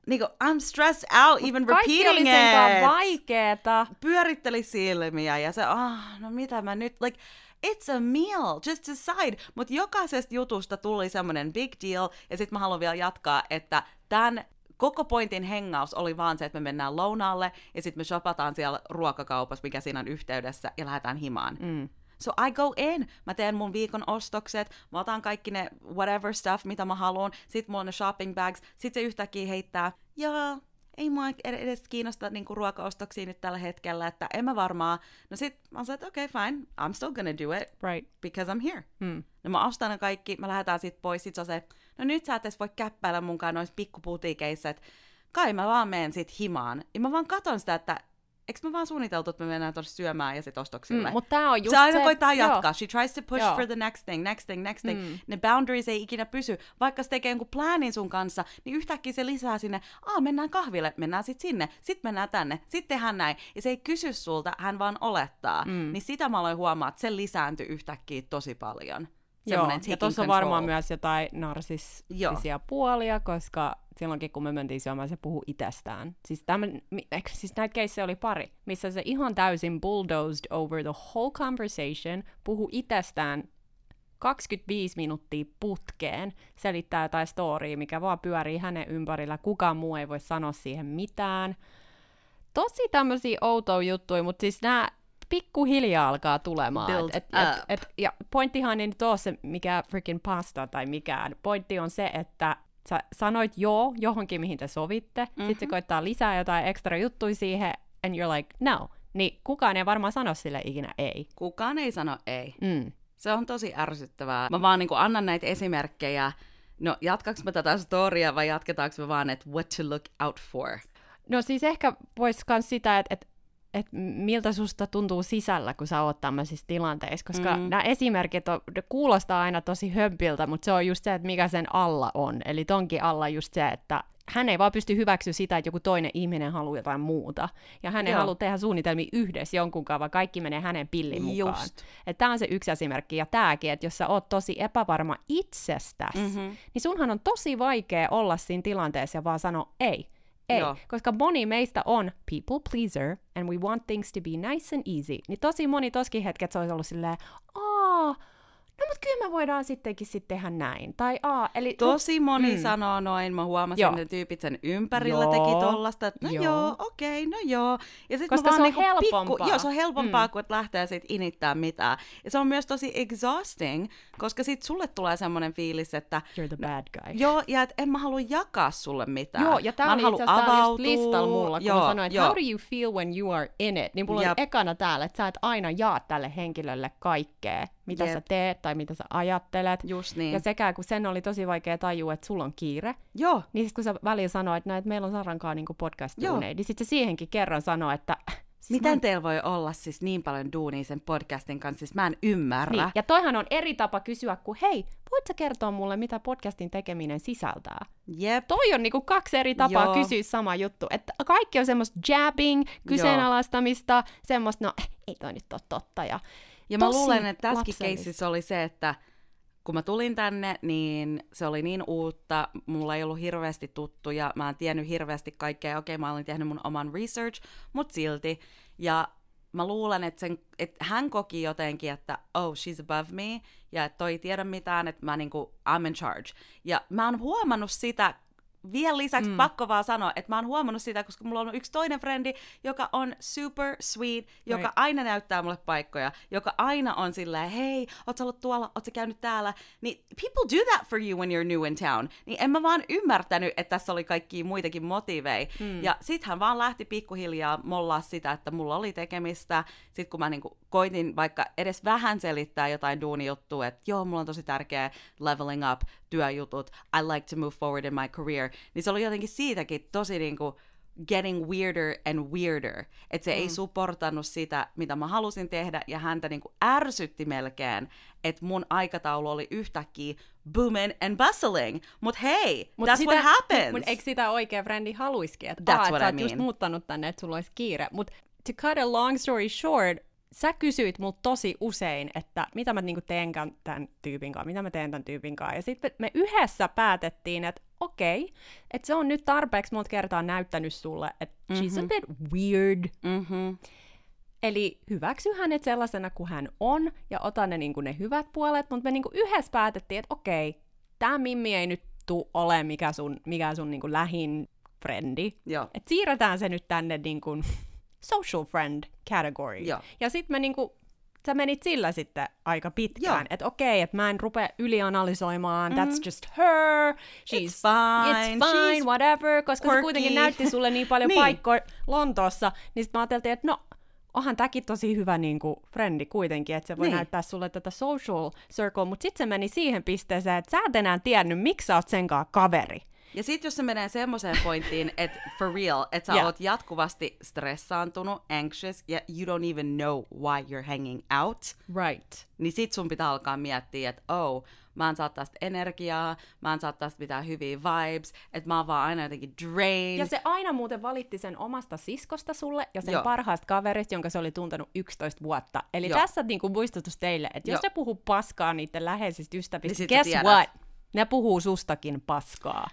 Niinku, I'm stressed out even Kaikki oli repeating it. vaikeeta. Pyöritteli silmiä ja se, ah, no mitä mä nyt, like, it's a meal, just decide. Mutta jokaisesta jutusta tuli semmoinen big deal, ja sitten mä haluan vielä jatkaa, että tämän koko pointin hengaus oli vaan se, että me mennään lounaalle, ja sitten me shopataan siellä ruokakaupassa, mikä siinä on yhteydessä, ja lähdetään himaan. Mm. So I go in, mä teen mun viikon ostokset, mä otan kaikki ne whatever stuff, mitä mä haluan, sit mulla on ne shopping bags, sit se yhtäkkiä heittää, joo, ei mua edes kiinnosta niinku ruokaostoksia nyt tällä hetkellä, että en mä varmaan. No sit mä sanoin, että okei, okay, fine, I'm still gonna do it, Right. because I'm here. Mm. No mä ostan ne kaikki, mä lähdetään sit pois, sit se on se, no nyt sä et edes voi käppäillä munkaan noissa pikkuputiikeissa, että kai mä vaan menen sit himaan. Ja mä vaan katon sitä, että eikö me vaan suunniteltu, että me mennään tuossa syömään ja sit ostoksille. Mm, mutta tämä on just se aina koittaa joo. jatkaa. She tries to push Joo. for the next thing, next thing, next thing. Mm. Ne boundaries ei ikinä pysy. Vaikka se tekee jonkun planin sun kanssa, niin yhtäkkiä se lisää sinne, aa mennään kahville, mennään sit sinne, sit mennään tänne, sit tehdään näin. Ja se ei kysy sulta, hän vaan olettaa. Mm. Niin sitä mä aloin huomaa, että se lisääntyi yhtäkkiä tosi paljon. Joo, ja tuossa on varmaan myös jotain narsistisia puolia, koska silloinkin kun me mentiin syömään, se puhui itsestään. Siis, tämän, siis näitä keissejä oli pari, missä se ihan täysin bulldozed over the whole conversation, puhu itsestään 25 minuuttia putkeen, selittää jotain storya, mikä vaan pyörii hänen ympärillä, kukaan muu ei voi sanoa siihen mitään. Tosi tämmöisiä outoja juttuja, mutta siis nämä pikkuhiljaa alkaa tulemaan. Build et, et, up. et, ja pointtihan ei nyt ole se, mikä freaking pasta tai mikään. Pointti on se, että sä sanoit joo johonkin, mihin te sovitte, mm-hmm. sitten se koittaa lisää jotain ekstra juttuja siihen, and you're like, no. Niin kukaan ei varmaan sano sille ikinä ei. Kukaan ei sano ei. Mm. Se on tosi ärsyttävää. Mä vaan niin annan näitä esimerkkejä. No, jatkaks mä tätä storia vai jatketaanko me vaan, että what to look out for? No siis ehkä vois kans sitä, että et, et miltä susta tuntuu sisällä, kun sä oot tämmöisissä tilanteissa, koska Mm. nämä esimerkit on, kuulostaa aina tosi hömpiltä, mutta se on just se, että mikä sen alla on. Eli tonkin alla just se, että hän ei vaan pysty hyväksyä sitä, että joku toinen ihminen haluaa jotain muuta. Ja hän ei halua tehdä suunnitelmia yhdessä jonkun kanssa, vaan kaikki menee hänen pillin mukaan. Tämä on se yksi esimerkki. Ja tämäkin, että jos sä oot tosi epävarma itsestäsi, Mhm. niin sunhan on tosi vaikea olla siinä tilanteessa ja vaan sanoa ei. Ei, Joo. koska moni meistä on people pleaser and we want things to be nice and easy. Niin tosi moni toskin hetket se olisi ollut silleen, aa, no mut kyllä me voidaan sittenkin sitten tehdä näin. Tai aa, eli... Tosi moni Mm. sanoo noin, mä huomasin, Joo. että ne tyypit sen ympärillä Joo. teki tollasta, että no Joo. joo, okei, okay, no joo. Ja sit Koska mä vaan se on niinku helpompaa. Pikku, joo, se on helpompaa, Mm. kuin että lähtee sit inittää mitään. Ja se on myös tosi exhausting, koska sit sulle tulee semmoinen fiilis, että You're the bad guy. joo, ja että en mä halua jakaa sulle mitään. Joo, ja Mä tää en oli avautua. listalla mulla, kun joo, mä sanoin, että joo. how do you feel when you are in it? Niin mulla Jep. oli ekana täällä, että sä et aina jaa tälle henkilölle kaikkea, mitä Jep. sä teet tai mitä sä ajattelet. Just niin. Ja sekä kun sen oli tosi vaikea tajua, että sulla on kiire, Joo, niin sit kun sä välillä sanoit, että, no, että meillä on Sarankaa niin podcast Joo. niin sitten se siihenkin kerran sanoi, että <laughs> siis miten mä- teillä voi olla siis niin paljon duunia sen podcastin kanssa, siis mä en ymmärrä. Niin, ja toihan on eri tapa kysyä kuin, hei, voit sä kertoa mulle, mitä podcastin tekeminen sisältää? Jep. Toi on niinku kaksi eri tapaa Joo. kysyä sama juttu. Että kaikki on semmoista jabbing, kyseenalaistamista, semmoista, no ei toi nyt ole totta. Ja, Ja mä tosi luulen, että tässäkin keississä oli se, että kun mä tulin tänne, niin se oli niin uutta, mulla ei ollut hirveästi tuttuja, mä en tiennyt hirveästi kaikkea, okei mä olin tehnyt mun oman research, mutta silti. Ja mä luulen, että, sen, että hän koki jotenkin, että oh, she's above me, ja että toi ei tiedä mitään, että mä niinku, I'm in charge. Ja mä oon huomannut sitä, vielä lisäksi mm. pakko vaan sanoa, että mä oon huomannut sitä, koska mulla on yksi toinen frendi, joka on super sweet, joka Right. aina näyttää mulle paikkoja, joka aina on silleen, hei, oot ollut tuolla, oot sä käynyt täällä, niin people do that for you when you're new in town. Niin en mä vaan ymmärtänyt, että tässä oli kaikki muitakin motiveja. Mm. Ja sit hän vaan lähti pikkuhiljaa mollaa sitä, että mulla oli tekemistä. Sitten kun mä niinku koitin vaikka edes vähän selittää jotain duunijuttua, että joo, mulla on tosi tärkeä leveling up, työjutut, I like to move forward in my career, niin se oli jotenkin siitäkin tosi niinku getting weirder and weirder. Että se mm. ei supportannut sitä, mitä mä halusin tehdä, ja häntä niinku ärsytti melkein, että mun aikataulu oli yhtäkkiä booming and bustling. Mut hei, Mut that's sitä, what happens. Mut eikö sitä oikea frendi haluisikin, että That's what sä I oot just mean. muuttanut tänne, että sulla olisi kiire. Mutta to cut a long story short, sä kysyit multa tosi usein, että mitä mä niinku teen tämän tyypin kanssa, mitä mä teen tämän tyypin kanssa. Ja sitten me yhdessä päätettiin, että okei, että se on nyt tarpeeksi monta kertaa näyttänyt sulle, että mm-hmm. she's a bit weird. mm-hmm. Eli hyväksy hänet sellaisena kuin hän on, ja ota ne, niin ne hyvät puolet, mutta me niin yhdessä päätettiin, että okei, tämä Mimmi ei nyt tuu ole mikä sun, mikä sun niin lähin frendi. Et siirretään se nyt tänne niin kuin social friend category. Joo. Ja sitten me niin kuin sä menit sillä sitten aika pitkään, että okei, että mä en rupea ylianalysoimaan, mm-hmm. that's just her, she's It's fine, it's fine she's whatever, koska se quirky. kuitenkin näytti sulle niin paljon <laughs> Niin. paikkoja Lontoossa, niin sitten mä ajattelin, että no, onhan tämäkin tosi hyvä niin kuin, frendi kuitenkin, että se voi Niin. näyttää sulle tätä social circle, mutta sitten se meni siihen pisteeseen, että sä et enää tiennyt, miksi sä oot senkaan kaveri. Ja sit jos se menee semmoiseen pointtiin, <laughs> että for real, että sä Yeah. oot jatkuvasti stressaantunut, anxious, ja you don't even know why you're hanging out, Right. niin sit sun pitää alkaa miettiä, että oh, mä en saa tästä energiaa, mä en saa tästä mitään hyviä vibes, että mä oon vaan aina jotenkin drained. Ja se aina muuten valitti sen omasta siskosta sulle ja sen Joo. parhaasta kaverista, jonka se oli tuntenut 11 vuotta. Eli Joo. tässä niinku muistutus teille, että jos Joo. se puhuu paskaa niiden läheisistä ystävistä, Niin guess what? Ne puhuu sustakin paskaa.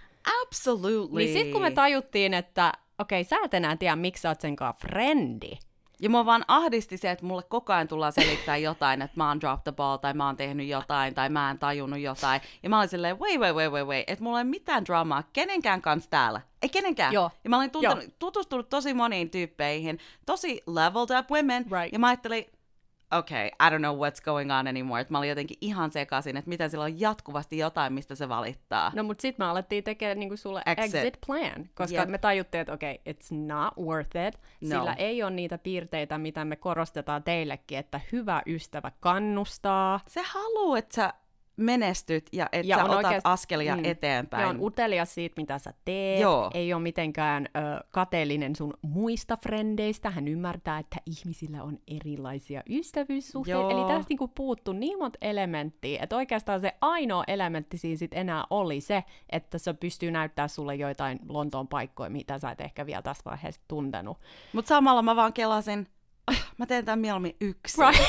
Absolutely. Niin sitten kun me tajuttiin, että okei, sä et enää tiedä, miksi sä oot senkaan frendi. Ja mua vaan ahdisti se, että mulle koko ajan tullaan selittää jotain, että mä oon drop the ball, tai mä oon tehnyt jotain, tai mä en tajunnut jotain. Ja mä olin silleen, wait, wait, wait, wait, wait, että mulla ei ole mitään dramaa kenenkään kanssa täällä. Ei kenenkään. Joo. Ja mä olin tuntenut, Joo. tutustunut tosi moniin tyyppeihin, tosi leveled up women. Right. Ja mä ajattelin, okay, I don't know what's going on anymore. Että mä olin jotenkin ihan sekaisin, että miten sillä on jatkuvasti jotain, mistä se valittaa. No mut sit me alettiin tekemään niinku sulle Exit. exit, plan, koska Jep. me tajuttiin, että okei, it's not worth it, No. sillä ei ole niitä piirteitä, mitä me korostetaan teillekin, että hyvä ystävä kannustaa, Se haluaa, että sä menestyt ja että Ja sä on otat oikeasti- askelia mm. eteenpäin. Ja on utelias siitä, mitä sä teet. Joo. Ei ole mitenkään ö, kateellinen sun muista frendeistä. Hän ymmärtää, että ihmisillä on erilaisia ystävyyssuhteita. Joo. Eli tästä niinku puuttu niin monta elementtiä, että oikeastaan se ainoa elementti siinä sit enää oli se, että se pystyy näyttää sulle joitain Lontoon paikkoja, mitä sä et ehkä vielä tässä vaiheessa tuntenut. Mutta samalla mä vaan kelasin, "Ah, mä teen tämän mieluummin yksin. Right.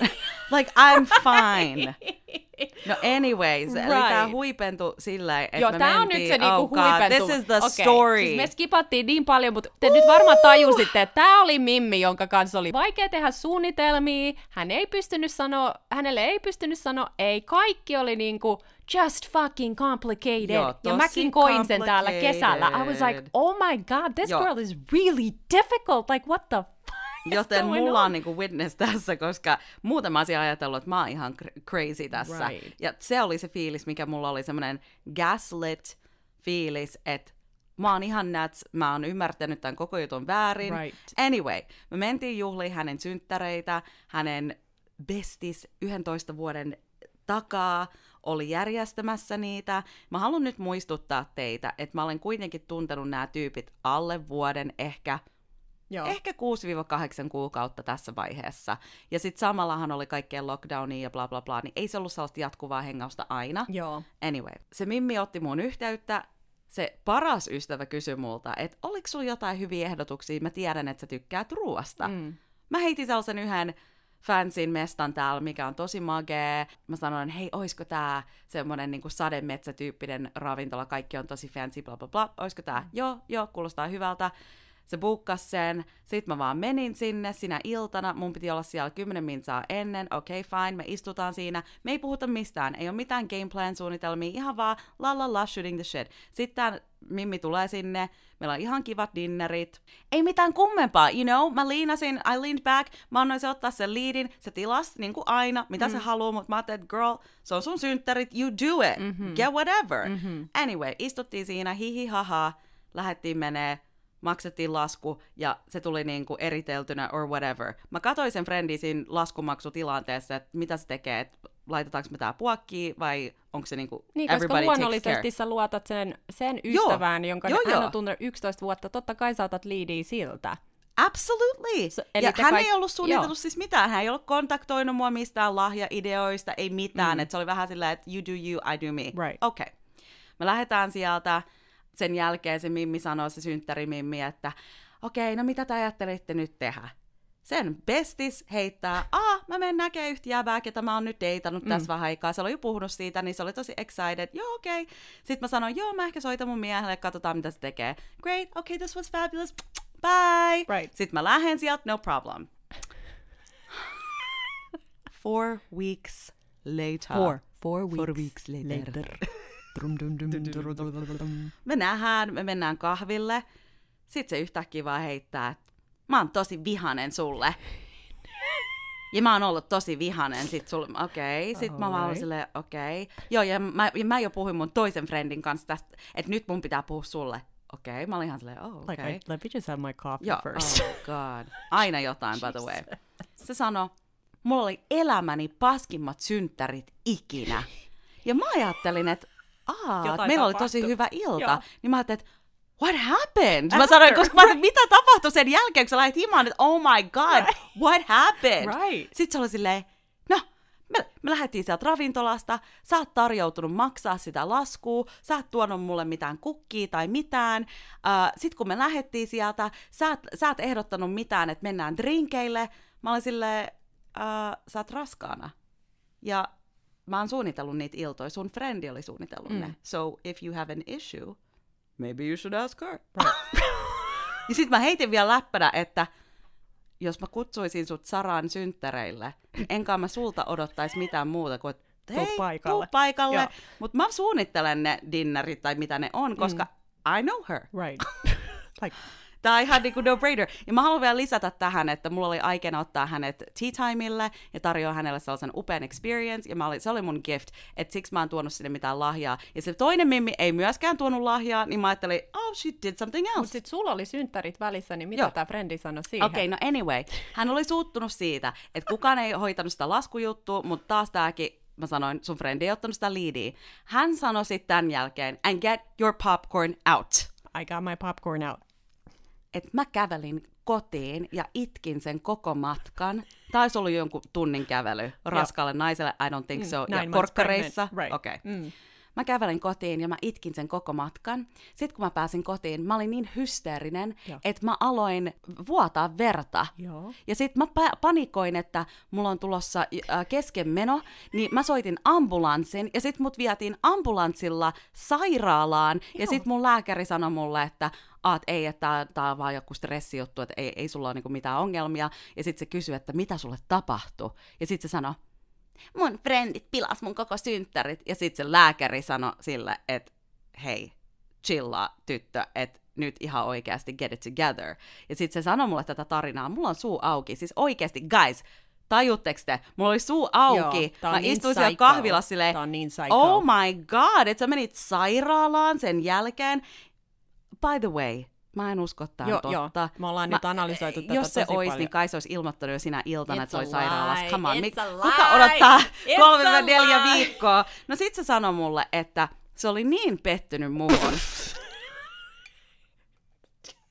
<laughs> Like, I'm fine. <laughs> No anyways, right. eli tää Right. huipentui silleen, että Joo, tää on nyt se niinku oh huipentu. this is the Okei, story. Siis me skipattiin niin paljon, mutta te nyt varmaan tajusitte, että tää oli Mimmi, jonka kanssa oli vaikea tehdä suunnitelmia. Hän ei pystynyt sanoa, hänelle ei pystynyt sanoa ei. Kaikki oli niinku just fucking complicated. Joo, ja mäkin koin sen täällä kesällä. I was like, oh my god, this Joo. girl is really difficult. Like, what the fuck Joten mulla on niinku witness tässä, koska muuten mä olisin ajatellut, että mä oon ihan cr- crazy tässä. Right. Ja se oli se fiilis, mikä mulla oli semmoinen gaslit fiilis, että mä oon ihan nuts, mä oon ymmärtänyt tämän koko jutun väärin. Right. Anyway, me mentiin juhliin hänen synttäreitä, hänen bestis 11 vuoden takaa oli järjestämässä niitä. Mä haluan nyt muistuttaa teitä, että mä olen kuitenkin tuntenut nämä tyypit alle vuoden ehkä Joo. Ehkä 6-8 kuukautta tässä vaiheessa. Ja sitten samallahan oli kaikkea lockdownia ja bla bla bla, niin ei se ollut sellaista jatkuvaa hengausta aina. Joo. Anyway, se Mimmi otti mun yhteyttä. Se paras ystävä kysyi multa, että oliko sulla jotain hyviä ehdotuksia? Mä tiedän, että sä tykkäät ruoasta. Mm. Mä heitin sellaisen yhden fansin mestan täällä, mikä on tosi magee. Mä sanoin, hei, oisko tää semmonen niinku sademetsätyyppinen ravintola, kaikki on tosi fancy, bla bla bla. Oisko tää? Joo, joo, kuulostaa hyvältä. Se buukkas sen, sit mä vaan menin sinne sinä iltana, mun piti olla siellä 10 minsaa ennen, okei okay, fine, me istutaan siinä, me ei puhuta mistään, ei ole mitään gameplan suunnitelmia, ihan vaan la la la shooting the shit. Sitten Mimmi tulee sinne, meillä on ihan kivat dinnerit, ei mitään kummempaa, you know, mä liinasin, I leaned back, mä annoin se ottaa sen liidin, se tilas niin kuin aina, mitä mm. se haluaa, mutta mä ajattelin, että girl, se on sun synttärit, you do it, mm-hmm. get whatever. Mm-hmm. Anyway, istuttiin siinä, hihi haha, lähdettiin menee, maksettiin lasku ja se tuli niinku eriteltynä or whatever. Mä katsoin sen friendi siinä laskumaksutilanteessa, että mitä se tekee, että laitetaanko me tää puokkiin vai onko se niinku Niin, koska everybody takes luonnollisesti sä luotat sen, sen Joo. ystävään, jonka Joo, hän joo. on tuntenut 11 vuotta. Totta kai saatat liidiä siltä. Absolutely. So- eli ja hän kaik- ei ollut suunnitellut Joo. siis mitään. Hän ei ollut kontaktoinut mua mistään lahjaideoista, ei mitään. Mm. Et se oli vähän silleen, että you do you, I do me. Right. Okei. Okay. Me lähdetään sieltä. Sen jälkeen se Mimmi sanoo, se synttärimimmi, että okei, okay, no mitä te ajattelitte nyt tehdä? Sen bestis heittää, aa, mä menen näkemään yhtä jäbää, ketä mä oon nyt deitannut mm. tässä vähän aikaa. Se oli jo puhunut siitä, niin se oli tosi excited. Joo, okei. Okay. Sitten mä sanoin, joo, mä ehkä soitan mun miehelle, katsotaan mitä se tekee. Great, okay, this was fabulous. Bye. Right. Sitten mä lähden sieltä, no problem. Four weeks later. Four. Four weeks, Four weeks later. Drum, dum, dum. Me mennään kahville. Sitten se yhtäkkiä vaan heittää, että mä oon tosi vihanen sulle. <laughs> Ja mä oon ollut tosi vihanen, sit sul, okei, okay. sit mä vaan olin silleen, okei. Okay. Joo, ja mä, ja mä jo puhuin mun toisen friendin kanssa tästä, että nyt mun pitää puhua sulle. Okei, okay. mä olin ihan silleen, oh, okei. Like, Okay. I, let me just have my coffee Joo, first. oh god. Aina jotain, by the way. Se sanoi, mulla oli elämäni paskimmat synttärit ikinä. Ja mä ajattelin, että aa, että Jotain meillä oli tosi tapahtui. hyvä ilta. Joo. Niin mä ajattelin, että what happened? Mä sanoin, koska mä ajattelin, mitä tapahtui sen jälkeen, kun sä lähdit himaan, että oh my god, what happened? Right. Sitten se oli silleen, no, me, me lähdettiin sieltä ravintolasta, sä oot tarjoutunut maksaa sitä laskua, sä et tuonut mulle mitään kukkia tai mitään. Uh, Sitten kun me lähdettiin sieltä, sä et, sä et ehdottanut mitään, että mennään drinkeille. Mä olin silleen, uh, sä oot raskaana. Ja mä oon suunnitellut niitä iltoja, sun frendi oli suunnitellut mm. ne. So if you have an issue, maybe you should ask her. <laughs> ja sit mä heitin vielä läppänä, että jos mä kutsuisin sut Saran synttäreille, niin <clears throat> enkä mä sulta odottais mitään muuta kuin, että Tuu hei, paikalle." tuu paikalle. Mutta mä suunnittelen ne dinnerit tai mitä ne on, koska mm. I know her. Right. <laughs> like, Tää on ihan niinku no-brainer. Ja mä haluan vielä lisätä tähän, että mulla oli aikeena ottaa hänet tea timeille ja tarjoa hänelle sellaisen upean experience. Ja mä olin, se oli mun gift, että siksi mä en tuonut sinne mitään lahjaa. Ja se toinen mimmi ei myöskään tuonut lahjaa, niin mä ajattelin, oh, she did something else. Mutta sit sulla oli synttärit välissä, niin mitä tää frendi sanoi siihen? Okei, okay, no anyway. Hän oli suuttunut siitä, että kukaan ei hoitanut sitä laskujuttua, mutta taas tääkin, mä sanoin, sun frendi ei ottanut sitä liidiä. Hän sanoi sitten tämän jälkeen, and get your popcorn out. I got my popcorn out. Että mä kävelin kotiin ja itkin sen koko matkan. Taisi ollut jonkun tunnin kävely raskaalle naiselle, I don't think so. nine ja korkkareissa. pregnant, right. Okei. Okay. Mm. Mä kävelin kotiin ja mä itkin sen koko matkan. Sitten kun mä pääsin kotiin, mä olin niin hysteerinen, että mä aloin vuotaa verta. Joo. Ja sitten mä pa- panikoin, että mulla on tulossa äh, keskenmeno, niin mä soitin ambulanssin ja sitten mut vietiin ambulanssilla sairaalaan. Ja Joo. sitten mun lääkäri sanoi mulle, että Aat, ei, että tää on vaan joku stressijuttu, että ei, ei sulla ole niinku mitään ongelmia. Ja sitten se kysyi, että mitä sulle tapahtui. Ja sitten se sanoi, mun frendit pilas mun koko synttärit. Ja sitten se lääkäri sanoi sille, että hei, chillaa tyttö, että nyt ihan oikeasti get it together. Ja sitten se sanoi mulle tätä tarinaa, mulla on suu auki, siis oikeasti, guys, tajutteko te? Mulla oli suu auki, Joo, tää on mä niin istuin siellä psycho. kahvilassa silleen, Tää on niin psycho. oh my god, että sä menit sairaalaan sen jälkeen. By the way, mä en usko, että Joo, totta. Me ollaan nyt analysoitu tätä Jos se tosi olisi, paljon. niin Kai se olisi ilmoittanut jo sinä iltana, It's että se oli sairaalassa. Come on, it's mik- kuka odottaa it's kolme neljä viikkoa? No sit se sanoi mulle, että se oli niin pettynyt muuhun.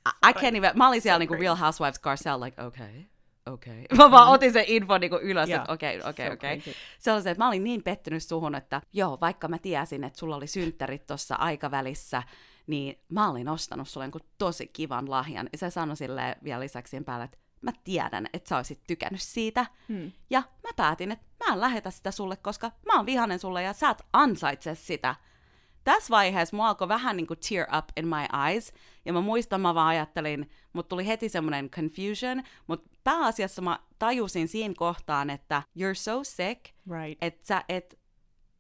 I, I can't even, mä olin siellä niinku Real Housewives Garcelle, like, okay, okay. <laughs> Mä vaan otin sen info niinku ylös, Joo, että okei, okei, so okei. Se oli se, että mä olin niin pettynyt suhun, että joo, vaikka mä tiesin, että sulla oli synttärit tuossa aikavälissä, niin mä olin ostanut sulle jonkun tosi kivan lahjan. Ja se sanoi silleen vielä lisäksi päälle, että mä tiedän, että sä olisit tykännyt siitä. Hmm. Ja mä päätin, että mä en lähetä sitä sulle, koska mä oon vihanen sulle ja sä et ansaitse sitä. Tässä vaiheessa mua alkoi vähän niin kuin tear up in my eyes, ja mä muistan, mä vaan ajattelin, mut tuli heti semmoinen confusion, mutta pääasiassa mä tajusin siinä kohtaan, että you're so sick, Right. että sä et,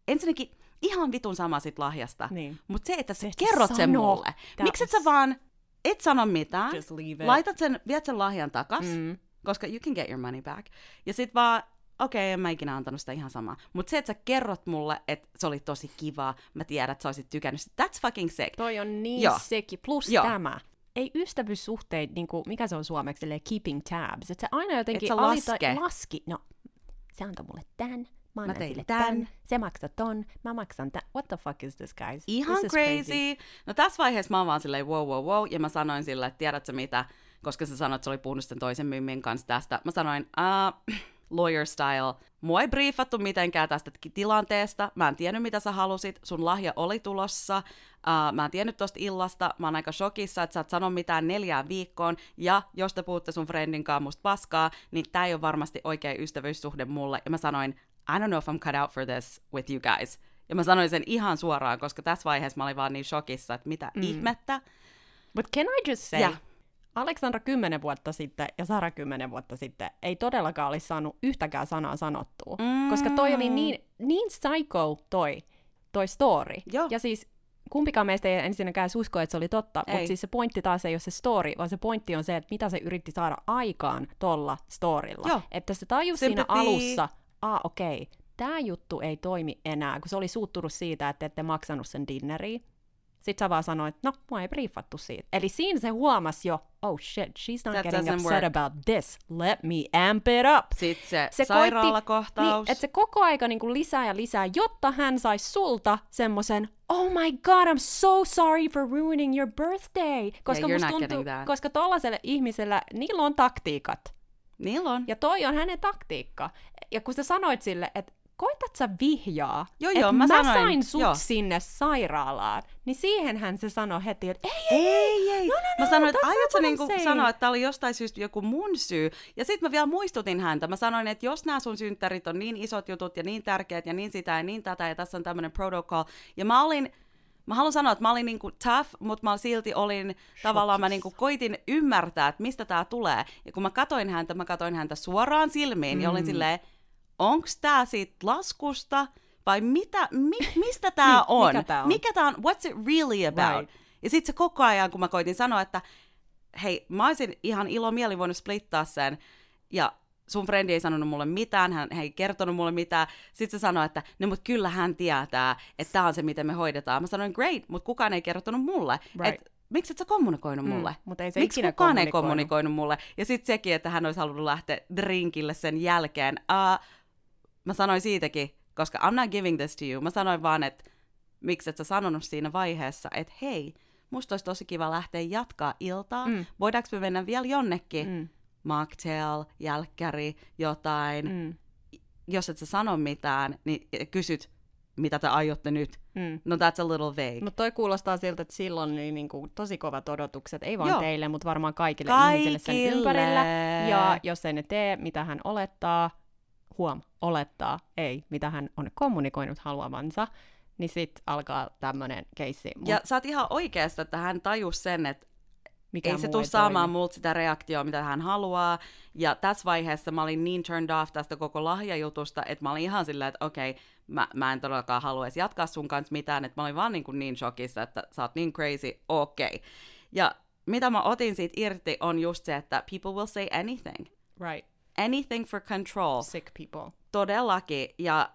ensinnäkin ihan vitun sama sit lahjasta, Niin. mutta se, että sä Et kerrot sen sano. mulle, That miksi et sä vaan, et sano mitään, laitat sen, viet sen lahjan takas, Mm. koska you can get your money back. Ja sit vaan, okei, okay, en mä ikinä antanut sitä ihan samaa. Mutta se, että sä kerrot mulle, että se oli tosi kivaa, mä tiedän, että sä olisit tykännyt sitä. That's fucking sick. Toi on niin Joo. seki. Plus Joo. tämä. Ei ystävyyssuhteet, niin kuin, mikä se on suomeksi, keeping tabs. Että se aina jotenkin Et sä laske. laski. No, se antoi mulle tän, mä annan tein sille tän. tän. se maksaa ton, mä maksan tän. What the fuck is this, guys? Ihan this is crazy. No tässä vaiheessa mä oon vaan silleen wow, wow, wow, ja mä sanoin sille, että tiedätkö mitä, koska sä sanoit, että se oli puhunut sen toisen mymmin kanssa tästä. Mä sanoin, uh, <clears throat> lawyer style, mua ei briefattu mitenkään tästä tilanteesta, mä en tiennyt mitä sä halusit, sun lahja oli tulossa, uh, mä en tiennyt tosta illasta, mä oon aika shokissa, että sä et sano mitään neljään viikkoon, ja jos te puhutte sun friendin kanssa musta paskaa, niin tää ei ole varmasti oikea ystävyyssuhde mulle, ja mä sanoin, I don't know if I'm cut out for this with you guys. Ja mä sanoin sen ihan suoraan, koska tässä vaiheessa mä olin vaan niin shokissa, että mitä mm. ihmettä. But can I just say, Yeah. Aleksandra kymmenen vuotta sitten ja Sara kymmenen vuotta sitten ei todellakaan olisi saanut yhtäkään sanaa sanottua. Mm. Koska toi oli niin, niin psycho toi, toi story. Joo. Ja siis kumpikaan meistä ei ensinnäkään usko, että se oli totta, Ei. mutta siis se pointti taas ei ole se story, vaan se pointti on se, että mitä se yritti saada aikaan tolla storilla. Joo. Että se tajus siinä alussa, ah okei, okay, tämä juttu ei toimi enää, kun se oli suuttunut siitä, että ette maksanut sen dinneriin. Sitten sä vaan sanoit, no, mua ei briefattu siitä. Eli siinä se huomasi jo, oh shit, she's not That getting upset work. about this. Let me amp it up. Sitten se, Se sairaalakohtaus. Koitti, niin, että se koko aika niin kuin lisää ja lisää, jotta hän saisi sulta semmoisen, oh my god, I'm so sorry for ruining your birthday. Koska musta not tuntuu, koska tollaiselle ihmisellä, niillä on taktiikat. Niillä on. Ja toi on hänen taktiikka. Ja kun sä sanoit sille, että koitat sä vihjaa, Joo, että joo, mä mä sanoin, sain sut joo. sinne sairaalaan, niin siihenhän se sanoi heti, että ei, Ei, ei. No, no, mä no, sanoin, että aiotko niinku sanoa, että tämä oli jostain syystä joku mun syy. Ja sitten mä vielä muistutin häntä. Mä sanoin, että jos nämä sun synttärit on niin isot jutut ja niin tärkeät ja niin sitä ja niin tätä ja tässä on tämmöinen protocol. Ja mä olin, mä haluan sanoa, että mä olin niinku tough, mutta mä silti olin, tavallaan mä niinku koitin ymmärtää, että mistä tämä tulee. Ja kun mä katoin häntä, mä katoin häntä suoraan silmiin mm. ja olin silleen, onks tää siitä laskusta vai mitä, mi, mistä tää <laughs> Niin, on? mikä tää on? Mikä tää on? What's it really about? Right. Ja sitten se koko ajan, kun mä koitin sanoa, että hei, mä olisin ihan ilomieli voinut splittaa sen, ja sun frendi ei sanonut mulle mitään, hän ei kertonut mulle mitään. Sitten se sanoi, että no mut kyllä hän tietää, että tämä on se, miten me hoidetaan. Mä sanoin, great, mutta kukaan ei kertonut mulle. Right. Et, miksi et sä kommunikoinut mulle? Mm, mut ei se Miksi ikinä kukaan ei kommunikoinut. kommunikoinut mulle? Ja sitten sekin, että hän olisi halunnut lähteä drinkille sen jälkeen. Uh, mä sanoin siitäkin, koska I'm not giving this to you. Mä sanoin vaan, että miksi et sä sanonut siinä vaiheessa, että hei, musta olisi tosi kiva lähteä jatkaa iltaa. Mm. Voidaanko me mennä vielä jonnekin? Mm, Mocktail, jälkkäri, jotain. mm, Jos et sä sano mitään, niin kysyt, mitä te aiotte nyt. mm. No that's a little vague. Mutta toi kuulostaa siltä, että silloin oli niinku tosi kovat odotukset, ei vaan Joo. teille, mutta varmaan kaikille, Kaikille. ihmisille sen ympärillä. Ja jos ei ne tee, mitä hän olettaa, huom, olettaa, ei, mitä hän on kommunikoinut haluavansa, niin sit alkaa tämmönen keissi. Mut Ja sä oot ihan oikeassa, että hän tajus sen, että ei se tule saamaan multa sitä reaktioa, mitä hän haluaa. Ja tässä vaiheessa mä olin niin turned off tästä koko lahjajutusta, että mä olin ihan silleen, että okei, mä, mä en todellakaan haluaisi jatkaa sun kanssa mitään. Että mä olin vaan niin, kuin niin shokissa, että sä oot niin crazy, okei. Ja mitä mä otin siitä irti on just se, että people will say anything. Right, Anything for control. sick people. Todellakin. Ja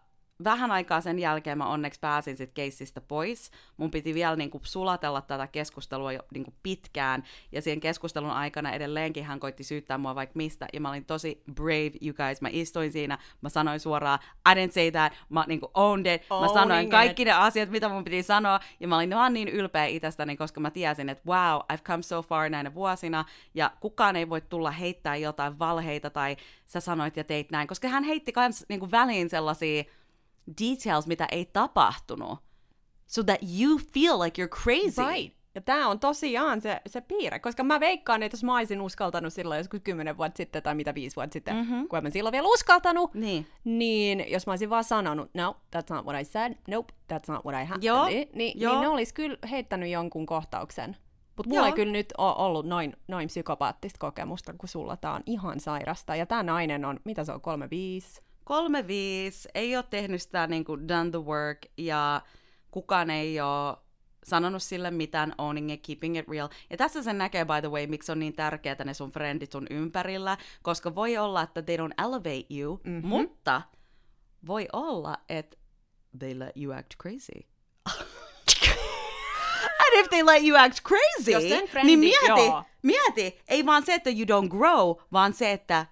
vähän aikaa sen jälkeen mä onneksi pääsin sit keissistä pois. Mun piti vielä niinku sulatella tätä keskustelua jo niinku pitkään. Ja siihen keskustelun aikana edelleenkin hän koitti syyttää mua vaikka mistä. Ja mä olin tosi brave, you guys. Mä istuin siinä, mä sanoin suoraan, I didn't say that. Mä niinku owned it. Mä Owning sanoin it. kaikki ne asiat, mitä mun piti sanoa. Ja mä olin vaan niin ylpeä itsestäni, koska mä tiesin, että wow, I've come so far näinä vuosina. Ja kukaan ei voi tulla heittää jotain valheita tai sä sanoit ja teit näin. Koska hän heitti kans niinku väliin sellaisia details, mitä ei tapahtunut. So that you feel like you're crazy. Right. Ja tämä on tosiaan se, se piirre, koska mä veikkaan, että jos mä olisin uskaltanut silloin joskus kymmenen vuotta sitten tai mitä viisi vuotta sitten, mm-hmm. kun en mä silloin vielä uskaltanut, Niin. niin jos mä olisin vaan sanonut, no, that's not what I said, nope, that's not what I had, Joo, niin, niin, joo. niin ne olisi kyllä heittänyt jonkun kohtauksen. Mutta mulla Joo. ei kyllä nyt ole ollut noin, noin psykopaattista kokemusta, kun sulla tää on ihan sairasta. Ja tämä nainen on, mitä se on, kolme viisi? Kolme viisi, ei ole tehnyt sitä niin kuin done the work, ja kukaan ei ole sanonut sille mitään, owning it, keeping it real. Ja tässä sen näkee, by the way, miksi on niin tärkeää ne sun friendit sun ympärillä, koska voi olla, että they don't elevate you, Mhm. mm-hmm. mutta voi olla, että they let you act crazy. <laughs> And if they let you act crazy, Jos sen niin mieti, joo. mieti, ei vaan se, että you don't grow, vaan se, että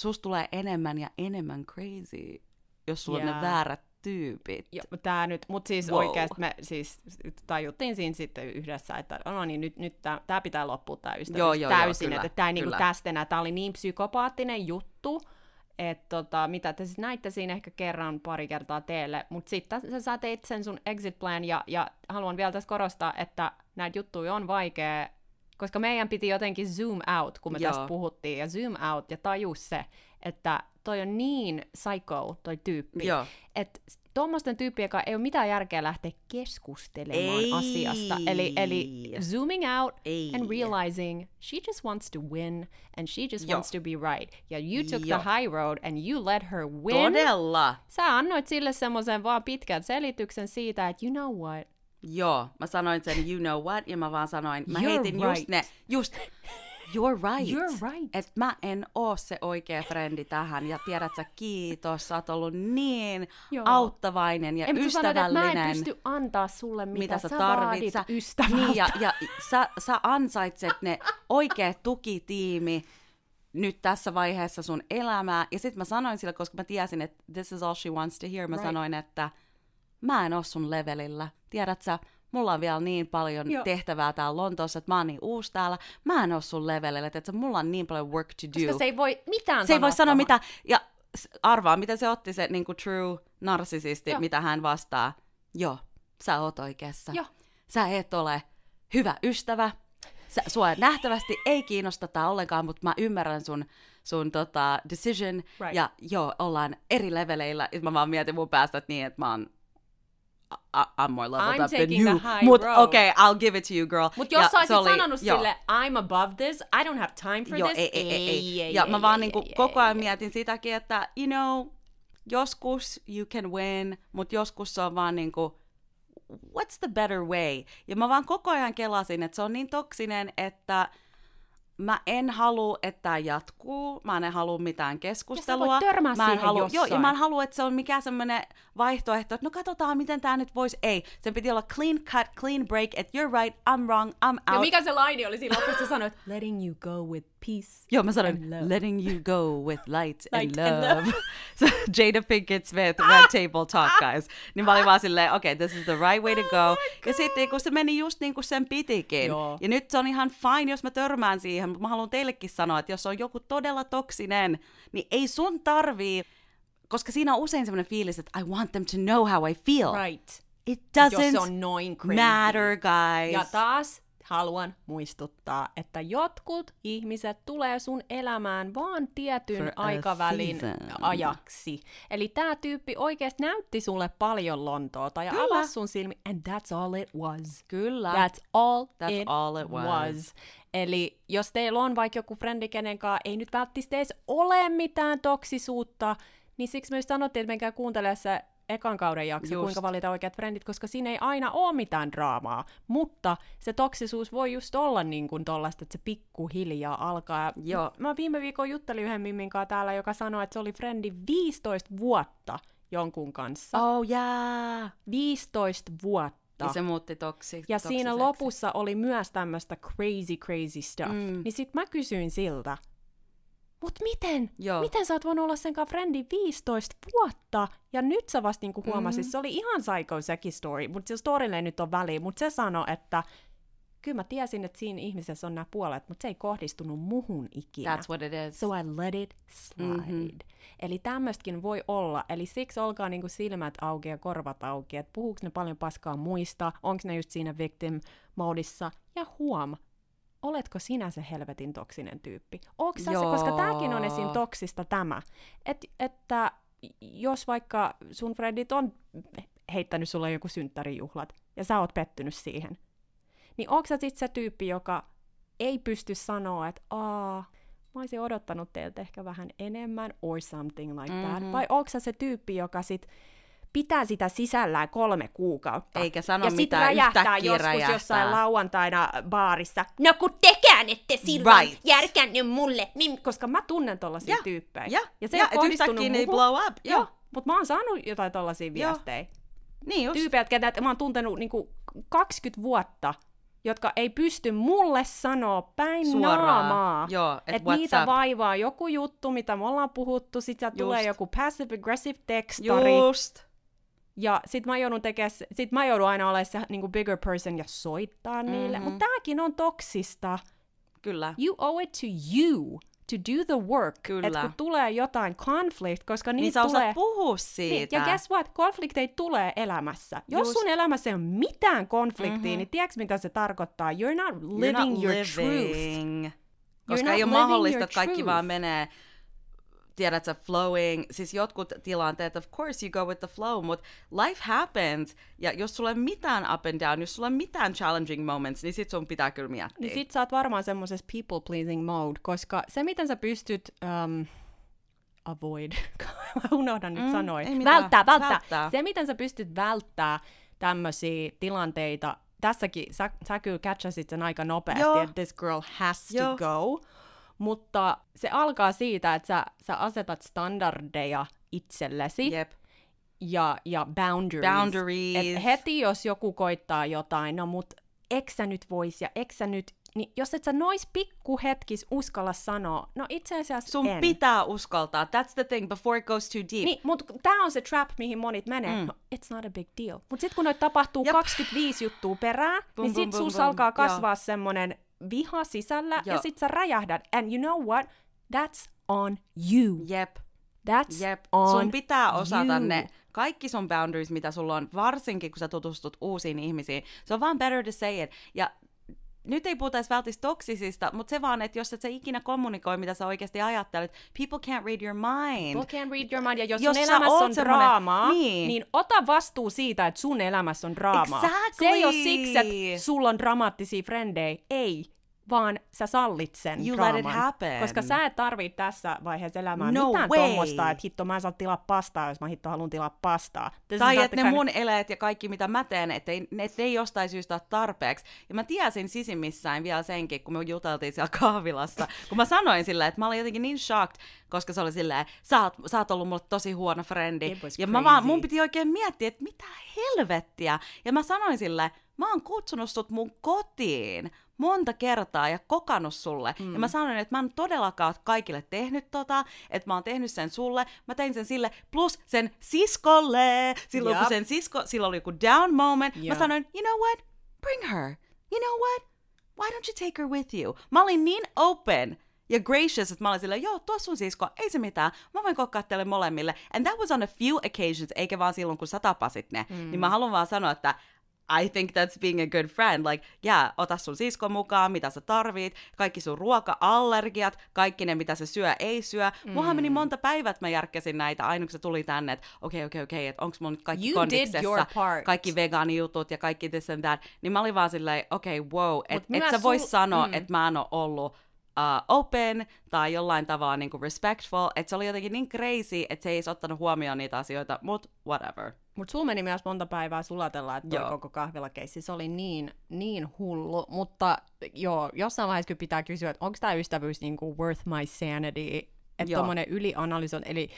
susta tulee enemmän ja enemmän crazy, jos sulla on Jaa. ne väärät tyypit. Joo, tää nyt, mutta siis Wow. oikeasti me siis tajuttiin siinä sitten yhdessä, että no niin, nyt, nyt tämä pitää loppua tämä ystävyys Joo, joo, joo, täysin, kyllä, että tämä ei niinku tästä enää, tämä oli niin psykopaattinen juttu, että tota, mitä te siis näitte siinä ehkä kerran pari kertaa teille, mutta sitten sä, sä teit sen sun exit plan, ja, ja haluan vielä tässä korostaa, että näitä juttuja on vaikea, koska meidän piti jotenkin zoom out, kun me Joo. tästä puhuttiin, ja zoom out ja tajus se, että toi on niin psycho, toi tyyppi, Joo. että tuommoisten tyyppien kanssa ei ole mitään järkeä lähteä keskustelemaan Ei. asiasta. Eli, eli zooming out Ei. and realizing she just wants to win and she just Joo. wants to be right. Ja you took Joo. the high road and you let her win. Todella. Sä annoit sille semmoisen vaan pitkän selityksen siitä, että you know what, Joo, mä sanoin sen you know what, ja mä vaan sanoin, mä You're heitin just right. ne, just, you're right. You're right. Että mä en oo se oikea frendi tähän, ja tiedät sä, kiitos, sä oot ollut niin Joo. auttavainen ja mutta sä sanoit, ystävällinen. mä en pysty antaa sulle, mitä, mitä sä sä tarvit. Sä, ystävältä. niin, ja, ja sä, sä ansaitset ne oikeat tukitiimi nyt tässä vaiheessa sun elämää. Ja sitten mä sanoin sille, koska mä tiesin, että this is all she wants to hear, mä Right. sanoin, että mä en oo sun levelillä. Tiedät sä, mulla on vielä niin paljon Joo. tehtävää täällä Lontoossa, että mä oon niin uusi täällä. Mä en oo sun levelillä, että mulla on niin paljon work to do. Koska se ei voi mitään se ei voi sanoa mitä, ja arvaa, miten se otti se niin kuin true narsisisti, Joo. mitä hän vastaa. Joo, sä oot oikeassa. Joo. Sä et ole hyvä ystävä. Sä, sua nähtävästi ei kiinnosta tää ollenkaan, mutta mä ymmärrän sun, sun tota, decision. Right. Ja joo, ollaan eri leveleillä. Ja mä vaan mietin mun päästä, että niin, että mä oon I- I'm more leveled I'm up than you. Mut okay, I'll give it to you, girl. Mutta Ja jos sä olisit se oli- sanonut joo. sille, I'm above this, I don't have time for Joo, this. ei, ei, ei, ei. Ja mä vaan niinku koko ajan mietin sitäkin, että you know, joskus you can win, mutta joskus se on vaan niinku, what's the better way? Ja mä vaan koko ajan kelasin, että se on niin toksinen, että mä en halua, että tämä jatkuu, mä en halua mitään keskustelua. törmää mä en halua, joo, ja mä en halua, että se on mikään semmoinen vaihtoehto, että no katsotaan, miten tämä nyt voisi. Ei, sen piti olla clean cut, clean break, että you're right, I'm wrong, I'm out. Ja mikä se laini oli siinä lopussa sanoit, letting you go with peace Joo, mä and sanoin, love. letting you go with light, Light and and love. so, <laughs> Jada Pinkett Smith, Red Table Talk, guys. Niin mä olin vaan silleen, okay, this is the right way to go. ja sitten kun se meni just niin kuin sen pitikin. Joo. Ja nyt se on ihan fine, jos mä törmään siihen, mutta mä haluan teillekin sanoa, että jos on joku todella toksinen, niin ei sun tarvii, koska siinä on usein semmoinen fiilis, että I want them to know how I feel. Right. It Jos doesn't se on noin crazy. matter, guys. Ja taas haluan muistuttaa, että jotkut ihmiset tulee sun elämään vaan tietyn For aikavälin season. ajaksi. Eli tämä tyyppi oikeasti näytti sulle paljon Lontoota ja Kyllä. avasi sun silmi, and that's all it was. Kyllä. That's all, That's it, all it was. Eli jos teillä on vaikka joku frendi, kenen kanssa ei nyt välttämättä edes ole mitään toksisuutta, niin siksi myös sanottiin, että menkää kuuntelemaan se ekan kauden jakso, Just. kuinka valita oikeat frendit, koska siinä ei aina ole mitään draamaa. Mutta se toksisuus voi just olla niin kuin tollaista, että se pikkuhiljaa alkaa. Joo. Mä viime viikon juttelin yhden mimmin kanssa täällä, joka sanoi, että se oli frendi 15 vuotta jonkun kanssa. Oh, yeah. 15 vuotta. Ja se muutti toksi, Ja siinä lopussa oli myös tämmöistä crazy, crazy stuff. Mm. Niin sit mä kysyin siltä, mut miten? Joo. Miten sä oot voinut olla sen kanssa frendi 15 vuotta? Ja nyt sä vasta niinku huomasit, Mm. se oli ihan psycho sekin story, mutta sillä storylle ei nyt on väliä, mutta se sanoi, että kyllä mä tiesin, että siinä ihmisessä on nämä puolet, mutta se ei kohdistunut muhun ikinä. That's what it is. So I let it slide. Mm-hmm. Eli tämmöistäkin voi olla. Eli siksi olkaa niinku silmät auki ja korvat auki, että puhuuko ne paljon paskaa muista, onko ne just siinä victim modissa. Ja huom, oletko sinä se helvetin toksinen tyyppi? Sä se, koska tämäkin on esim. toksista tämä, Et, että jos vaikka sun friendit on heittänyt sulle joku synttärijuhlat ja sä oot pettynyt siihen, niin onko sä sit se tyyppi, joka ei pysty sanoa, että aa, mä olisin odottanut teiltä ehkä vähän enemmän, or something like that. Mhm. Vai onko sä se tyyppi, joka sit pitää sitä sisällään kolme kuukautta. Eikä sano ja mitään, räjähtää joskus räjähtää. jossain lauantaina baarissa. No kun tekään ette silloin Right. järkännyt mulle. Niin, koska mä tunnen tollasia Ja, tyyppejä. ja, ja se ei et ole kohdistunut muhun. blow up, joo. Joo, mutta mä oon saanut jotain tollasia viestejä. Niin just. Tyypejä, ketä mä oon tuntenut niinku 20 vuotta, jotka ei pysty mulle sanoa päin Suoraan. naamaa. Joo, et et what's niitä up? vaivaa joku juttu, mitä me ollaan puhuttu, sit tulee joku passive-aggressive tekstari, Just. Ja sit mä joudun tekemään, sit mä joudun aina olemaan se niinku bigger person ja soittaa mm-hmm. niille. Mhm. Mutta tääkin on toksista. Kyllä. You owe it to you to do the work. Kyllä. Et kun tulee jotain conflict, koska Niin niitä sä tulee... puhua Niin, siitä. ja guess what? Konflikteja tulee elämässä. Jos Just. sun elämässä ei ole mitään konfliktia, mm-hmm. niin tiedätkö mitä se tarkoittaa? You're not You're living not your living. You're Koska not ei ole mahdollista, että kaikki truth. vaan menee tiedät sä, flowing, siis jotkut tilanteet, of course you go with the flow, mutta life happens, ja jos sulla ei ole mitään up and down, jos sulla ei ole mitään challenging moments, niin sit sun pitää kyllä miettiä. Niin sit sä oot varmaan semmoisessa people pleasing mode, koska se miten sä pystyt um, avoid, <laughs> mä unohdan nyt Mm, sanoa, mitään. välttää, välttää, Välttää. se miten sä pystyt välttää tämmöisiä tilanteita. Tässäkin sä, sä kyllä catchasit sen aika nopeasti, Joo. että this girl has Joo. to go. Mutta se alkaa siitä, että sä, sä asetat standardeja itsellesi Jep. ja, ja boundaries. Boundaries. Et heti jos joku koittaa jotain, no mut eksä nyt vois ja eksä nyt, niin jos et sä nois pikkuhetkis uskalla sanoa, no itse asiassa Sun en. pitää uskaltaa. That's the thing, before it goes too deep. Niin, mutta tää on se trap, mihin monit menee. Mm. No, it's not a big deal. Mutta sitten kun noita tapahtuu Jep. 25 juttua perään, Bum, niin sit bum, sus bum. alkaa kasvaa semmonen viha sisällä, ja Joo. sit sä räjähdät. And you know what? That's on you. Jep. That's Jep. on sun pitää osata you. ne kaikki sun boundaries, mitä sulla on, varsinkin kun sä tutustut uusiin ihmisiin. Se on vaan better to say it. Ja nyt ei puhuta edes välttämättä toksisista, mutta se vaan, että jos et sä ikinä kommunikoi, mitä sä oikeasti ajattelet, people can't read your mind. People can read your mind, ja jos, Jos sun sä elämässä on draamaa, niin. niin ota vastuu siitä, että sun elämässä on draamaa. Exactly. Se ei ole siksi, että sulla on dramaattisia frendejä, ei, vaan sä sallit sen You let draaman. it happen. Koska sä et tarvii tässä vaiheessa elämää No mitään way. tommosta, että hitto mä en saa tilaa pastaa, jos mä hitto haluan tilaa pastaa. This is Tai että ne kind mun eleet ja kaikki, mitä mä teen, että ei, ne, ne ei jostain syystä ole tarpeeksi. Ja mä tiesin sisimmissään vielä senkin, kun me juteltiin siellä kahvilassa, kun mä sanoin silleen, että mä olin jotenkin niin shocked, koska se oli silleen, sä oot, sä oot ollut mulle tosi huono frendi. Ja mä vaan, mun piti oikein miettiä, että mitä helvettiä. Ja mä sanoin silleen, mä oon kutsunut sut mun kotiin monta kertaa ja kokannut sulle. Mm. Ja mä sanoin, että mä en todellakaan kaikille tehnyt tota, että mä oon tehnyt sen sulle, mä tein sen sille, plus sen siskolle. Silloin kun Jap. sen sisko, silloin oli joku down moment, Joo. mä sanoin, you know what, bring her. You know what, why don't you take her with you? Mä olin niin open ja gracious, että mä olin silleen, joo, tuo sun sisko, ei se mitään, mä voin kokkaa teille molemmille. And that was on a few occasions, eikä vaan silloin, kun sä tapasit ne. Mm. Niin mä haluan vaan sanoa, että I think that's being a good friend. Like, yeah, ota sun siskon mukaan, mitä sä tarvit, kaikki sun ruoka-allergiat, kaikki ne, mitä se syö, ei syö. Mm. Mullahan meni monta päivää, että mä järkkäsin näitä, aina kun se tuli tänne, että okei, okei, okei, että onks mun nyt kaikki You kondiksessa, kaikki vegaanijutut ja kaikki this and that. Niin mä olin vaan silleen, okei, okay, wow, että et sä vois sul- sanoa, mm. että mä en ole ollut uh, open tai jollain tavalla niinku respectful, että se oli jotenkin niin crazy, että se ei ottanut huomioon niitä asioita, mut whatever. Mutta sulla meni myös monta päivää sulatella, että toi Joo. koko kahvilakeissi, se oli niin, niin hullu. Mutta joo, jossain vaiheessa kyllä pitää kysyä, että onko tämä ystävyys niinku worth my sanity? Että Joo. tommonen ylianalysoin, eli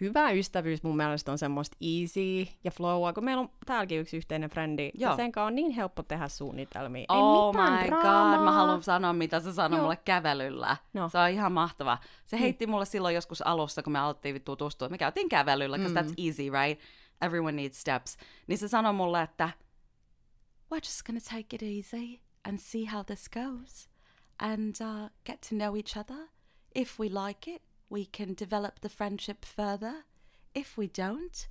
hyvä ystävyys mun mielestä on semmoista easy ja flowaa, kun meillä on täälläkin yksi yhteinen frendi, Joo. ja sen kanssa on niin helppo tehdä suunnitelmia. Oh Ei mitään my draamaa. god, mä haluan sanoa, mitä se sanoi Joo. mulle kävelyllä. No. Se on ihan mahtava. Se heitti mulle silloin joskus alussa, kun me alettiin tutustua. Me käytiin kävelyllä, because Mm. that's easy, right? Everyone needs steps. Niin se sanoi mulle, että we're just gonna take it easy and see how this goes. And uh, get to know each other. If we like it, we can develop the friendship further. If we don't,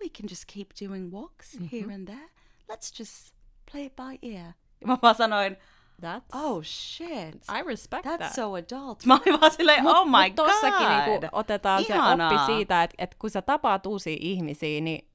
we can just keep doing walks Mm-hmm. here and there. Let's just play it by ear. Mä vaan sanoin, That's, oh shit. I respect That's that. so adult. <laughs> Mä olin vaan silleen, oh my mut tossakin god. niinku otetaan Ihanaa. se oppi siitä, että, että kun sä tapaat uusia ihmisiä, niin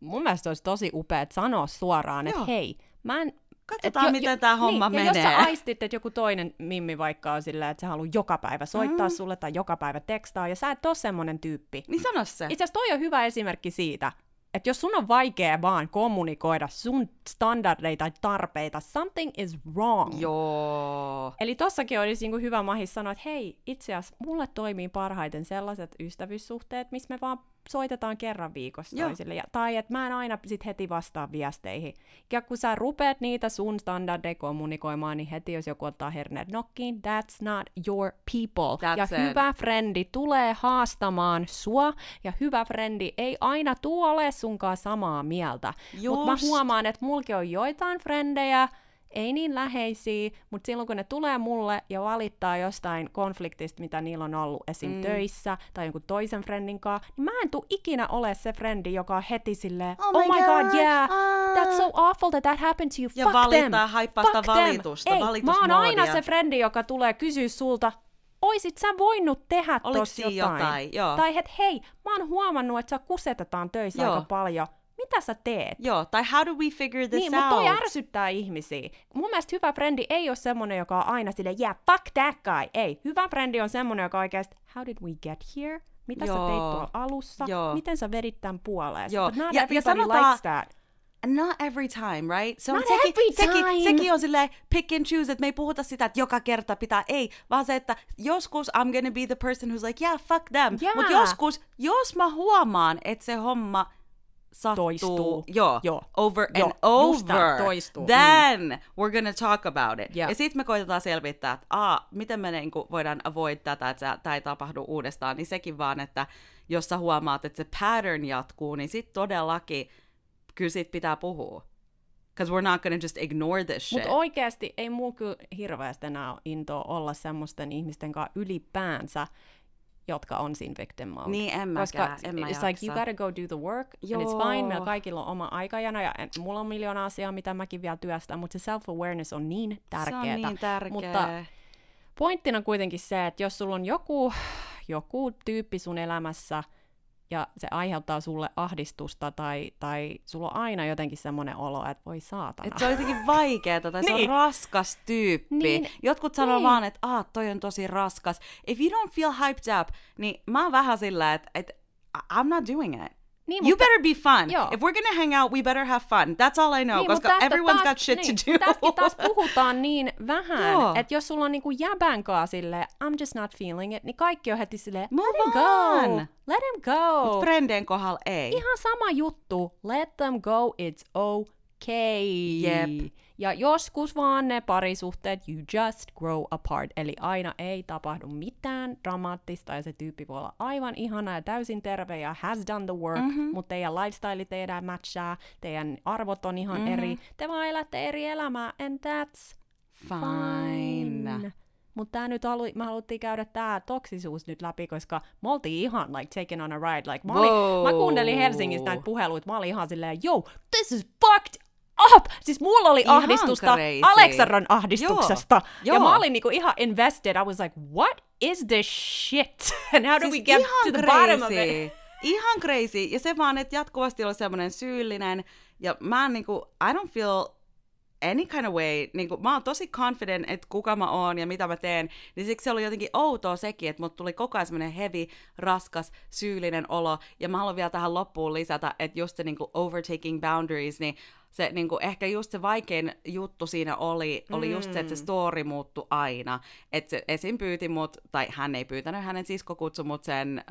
mun mielestä olisi tosi upea sanoa suoraan, että hei, mä en... Katsotaan, miten tää homma niin, Ja jos menee. sä aistit, että joku toinen mimmi vaikka on silleen, että se haluaa joka päivä soittaa mm. sulle tai joka päivä tekstaa, ja sä et ole semmonen tyyppi. Niin sano se. Itse asiassa toi on hyvä esimerkki siitä, että jos sun on vaikea vaan kommunikoida sun standardeita tai tarpeita, something is wrong. Joo. Eli tossakin olisi niinku hyvä mahis sanoa, että hei, itse asiassa mulle toimii parhaiten sellaiset ystävyyssuhteet, missä me vaan soitetaan kerran viikossa Joo. toisille. Ja, tai että mä en aina sit heti vastaa viesteihin. Ja kun sä rupeat niitä sun standardeja kommunikoimaan, niin heti jos joku ottaa herneet nokkiin, that's not your people. That's ja it. hyvä frendi tulee haastamaan sua, ja hyvä frendi ei aina tuu ole sunkaan samaa mieltä. Mutta mä huomaan, että mulki on joitain frendejä, ei niin läheisiä, mutta silloin kun ne tulee mulle ja valittaa jostain konfliktista, mitä niillä on ollut esim. Mm. töissä tai jonkun toisen friendin kanssa, niin mä en tuu ikinä ole se frendi, joka on heti silleen, Oh oh, my my god, God, yeah, ah." that's so awful that that happened to you, Ja fuck valittaa, them, fuck sitä them. valitusta, Ei, mä oon aina se frendi, joka tulee kysyä sulta, oisit sä voinut tehdä tossa jotain? jotain? Joo. Tai et hei, mä oon huomannut, että sä kusetetaan töissä Joo. aika paljon. Mitä sä teet? Joo, tai how do we figure this Niin, out? mutta toi ärsyttää ihmisiä. Mun mielestä hyvä frendi ei ole semmonen, joka on aina silleen, yeah, fuck that guy. Ei, hyvä frendi on semmonen, joka oikeasti, how did we get here? Mitä Joo. sä teit tuolla alussa? Joo. Miten sä vedit tämän puoleen? Joo. But not Ja- ja sanotaan- likes that. not every time, right? Se Not every Sekin, time. sekin on silleen pick and choose, että me ei puhuta sitä, että joka kerta pitää, ei, vaan se, että joskus I'm gonna be the person who's like, yeah, fuck them. Yeah. Mutta joskus, jos mä huomaan, että se homma sattuu, Toistuu. Joo, Joo. over Joo, and over, toistuu. Mm. then we're gonna talk about it. Jep. Ja sitten me koitetaan selvittää, että aa, miten me niinku voidaan avoid tätä, että tämä ei tapahdu uudestaan, niin sekin vaan, että jos sä huomaat, että se pattern jatkuu, niin sit todellakin kyllä sit pitää puhua. Because we're not gonna just ignore this shit. Mutta oikeasti ei muu kyllä hirveästi enää intoa olla semmoisten ihmisten kanssa ylipäänsä, jotka on siinä victim mode. Niin, en Koska mäkään, en mä it's like you gotta go do the work, and it's Joo. fine, meillä kaikilla on oma aikajana, ja en- mulla on miljoona asiaa, mitä mäkin vielä työstän, mutta se self-awareness on niin tärkeää. Se on niin tärkeä. Mutta pointtina kuitenkin se, että jos sulla on joku, joku tyyppi sun elämässä, ja se aiheuttaa sulle ahdistusta, tai, tai sulla on aina jotenkin semmoinen olo, että voi saatana. Et se on jotenkin vaikeaa, tai se on Niin. raskas tyyppi. Niin. Jotkut sanoo Niin. vaan, että aah, toi on tosi raskas. If you don't feel hyped up, niin mä oon vähän sillä, että et, I'm not doing it. Niin, you mutta- better be fun. Joo. If we're gonna hang out, we better have fun. That's all I know, Niin, koska everyone's taas, got shit niin, to do. Tästäkin taas <laughs> puhutaan niin vähän, että jos sulla on niinku jäbän kaa silleen, I'm just not feeling it, niin kaikki on heti silleen, Move let him on. go, let him go. Frendeen kohdalla ei. Ihan sama juttu, let them go, it's okay. Jep. Ja joskus vaan ne parisuhteet, you just grow apart. Eli aina ei tapahdu mitään dramaattista ja se tyyppi voi olla aivan ihana ja täysin terve ja has done the work, Mhm. mm-hmm. mutta teidän lifestyle teidän matchaa, teidän arvot on ihan mm-hmm. eri. Te vaan elätte eri elämää and that's Fine. fine. Mutta tää nyt halu, me haluttiin käydä tää toksisuus nyt läpi, koska me oltiin ihan like taken on a ride. Like, mä, olin, mä kuuntelin Helsingissä näitä puheluita, mä olin ihan silleen, yo, this is fucked up! Siis mulla oli Ihan ahdistusta crazy. Aleksandran ahdistuksesta. Joo, Ja mä joo. olin niinku ihan invested. I was like, what is this shit? <laughs> And how do we get Siis to the bottom of crazy. it? Ihan crazy. Ja se vaan, että jatkuvasti olla semmoinen syyllinen. Ja mä en niinku, I don't feel any kind of way, niin kuin, mä oon tosi confident, että kuka mä oon ja mitä mä teen, niin siksi se oli jotenkin outoa sekin, että mut tuli koko ajan semmoinen heavy, raskas, syyllinen olo, ja mä haluan vielä tähän loppuun lisätä, että just se niin kuin overtaking boundaries, niin se niin kuin, ehkä just se vaikein juttu siinä oli, oli just se, että se story muuttui aina, että se esim. pyyti mut, tai hän ei pyytänyt, hänen sisko kutsui mut sen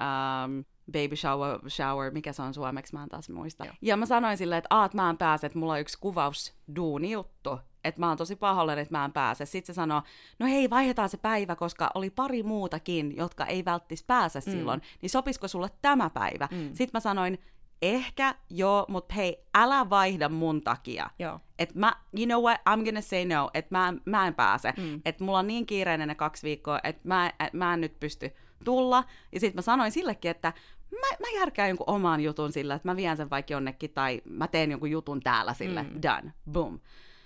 um, baby shower, shower, mikä se on suomeksi, mä en taas muista. Joo. Ja mä sanoin silleen, että aat mä en pääse, että mulla on yksi kuvaus duuni juttu, että mä oon tosi pahoillani, että mä en pääse. Sitten se sanoo, no hei, vaihdetaan se päivä, koska oli pari muutakin, jotka ei välttis pääse mm. silloin, niin sopisiko sulle tämä päivä? Mm. Sitten mä sanoin, ehkä joo, mutta hei, älä vaihda mun takia. Joo. Et mä, you know what, I'm gonna say no, että mä, mä en pääse. Mm. Että mulla on niin kiireinen ne kaksi viikkoa, että mä, et mä en nyt pysty tulla. Ja sitten mä sanoin sillekin, että mä, mä järkään jonkun oman jutun sillä, että mä vien sen vaikka jonnekin, tai mä teen jonkun jutun täällä sille, mm. done, boom.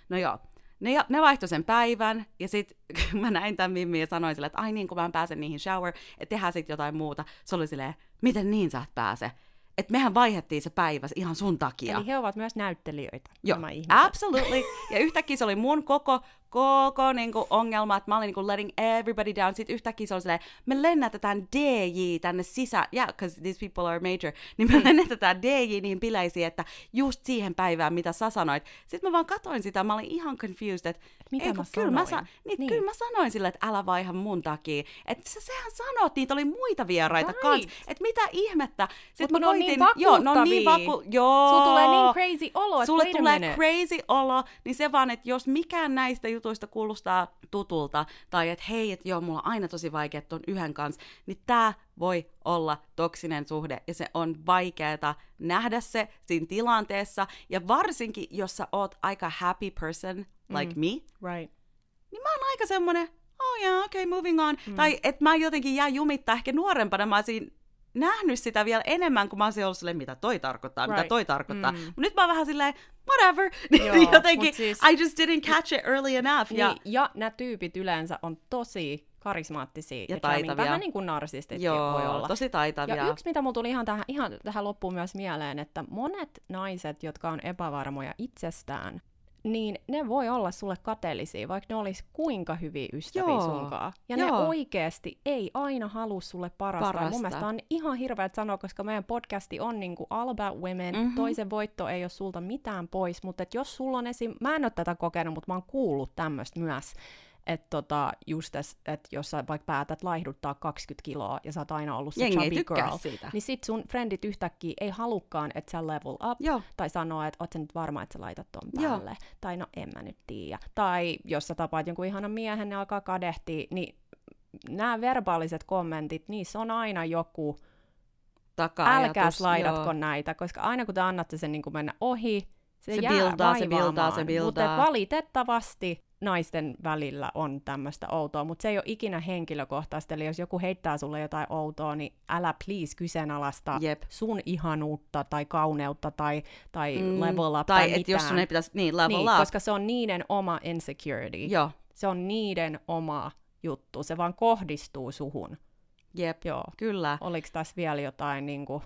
No joo, ne, ne vaihtoi sen päivän, ja sitten <laughs> mä näin tämän Mimmin ja sanoin sille, että ai niin, kun mä en pääse niihin shower, että tehdään sitten jotain muuta. Se oli silleen, miten niin sä et pääse? Että mehän vaihdettiin se päivä ihan sun takia. Eli he ovat myös näyttelijöitä, Joo, nämä ihmiset. absolutely. Ja yhtäkkiä se oli mun koko, koko niinku, ongelma, että mä olin niinku, letting everybody down. Sitten yhtäkkiä se oli silleen, me lennätetään DJ tänne sisään, yeah, because these people are major, <laughs> niin me lennätetään DJ niihin bileisiin, että just siihen päivään, mitä sä sanoit. Sitten mä vaan katoin sitä, mä olin ihan confused, että mitä ei, mä kyllä, mä sanoin? sa- niin, Niin. kyllä mä sanoin sille, että älä vaiha mun takia. Että sä, sehän sanot, niitä oli muita vieraita Right. kans. Että mitä ihmettä. Mut mä ne on niin joo, ne on niin vaku- joo. Sulla tulee niin crazy olo, että Sulle tulee minute. crazy olo, niin se vaan, että jos mikään näistä jutuista kuulostaa tutulta, tai että hei, että joo, mulla on aina tosi vaikea ton yhden kanssa, niin tää voi olla toksinen suhde, ja se on vaikeeta nähdä se siinä tilanteessa, ja varsinkin, jos sä oot aika happy person, like Mm. me, Right. niin mä oon aika semmonen, oh yeah, okay, moving on. Mm. Tai että mä jotenkin jää jumittaa ehkä nuorempana, mä olisin nähnyt sitä vielä enemmän, kun mä olisin ollut silleen, mitä toi tarkoittaa, right. mitä toi tarkoittaa. Mm. Nyt mä oon vähän silleen, whatever. <laughs> Joo, Niin jotenkin, mut siis- I just didn't catch it early enough. Niin, Ja, ja nämä tyypit yleensä on tosi karismaattisia Ja taitavia. Vähän niin kuin narsistitkin voi joo, olla. tosi taitavia. Ja yksi, mitä mulla tuli ihan tähän, ihan tähän loppuun myös mieleen, että monet naiset, jotka on epävarmoja itsestään, niin ne voi olla sulle kateellisia, vaikka ne olisi kuinka hyviä ystäviä Joo. sunkaan. Ja Joo. ne oikeasti ei aina halua sulle parasta. Parasta. mun mielestä on ihan hirveä sanoa, koska meidän podcasti on niinku all about women. Mhm. Mm-hmm. Toisen voitto ei ole sulta mitään pois, mutta jos sulla on esim... Mä en ole tätä kokenut, mutta mä oon kuullut tämmöistä myös. Että tota, just täs, et jos sä vaikka päätät laihduttaa 20 kiloa ja sä oot aina ollut se Jengi chubby girl, siitä. niin sit sun friendit yhtäkkiä ei halukkaan, että sä level up, Joo. tai sanoo, että oot sä nyt varma, että sä laitat ton Joo. päälle, tai no en mä nyt tiedä. Tai jos sä tapaat jonkun ihanan miehen, ne alkaa kadehtia, niin nämä verbaaliset kommentit, niissä on aina joku, Taka-ajatus, älkääs laitatko joo. näitä, koska aina kun te annatte sen niin mennä ohi, se, Se jää buildaa, se buildaa, se Mutta buildaa. valitettavasti naisten välillä on tämmöistä outoa, mutta se ei ole ikinä henkilökohtaista, eli jos joku heittää sulle jotain outoa, niin älä please kyseenalaista Jep. sun ihanuutta tai kauneutta tai, tai Mm, level up tai tai, et mitään. jos sun ei pitäisi, niin level niin, up. koska se on niiden oma insecurity. Joo, Se on niiden oma juttu. Se vaan kohdistuu suhun. jep, Joo. kyllä. Oliko tässä vielä jotain niin kuin,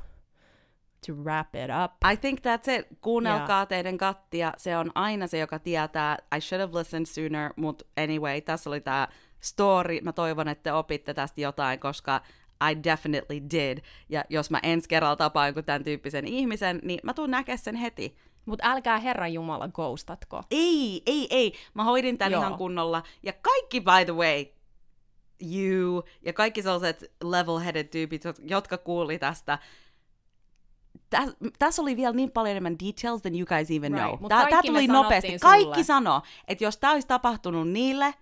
to wrap it up? I think that's it. Kuunnelkaa teidän kattia. Se on aina se, joka tietää. I should have listened sooner, mutta anyway, tässä oli tämä story. Mä toivon, että te opitte tästä jotain, koska I definitely did. Ja jos mä ensi kerralla tapaan jonkun tämän tyyppisen ihmisen, niin mä tuun näkemään sen heti. Mutta älkää Herran Jumala ghostatko. Ei, ei, ei. Mä hoidin tämän Joo. ihan kunnolla. Ja kaikki, by the way, you ja kaikki sellaiset level-headed tyypit, jot- jotka kuuli tästä, Täs, tässä oli vielä niin paljon enemmän details than you guys even Right, know. kaikki me tuli nopeasti. sulle. Kaikki sanoo, että jos tämä olisi tapahtunut niille,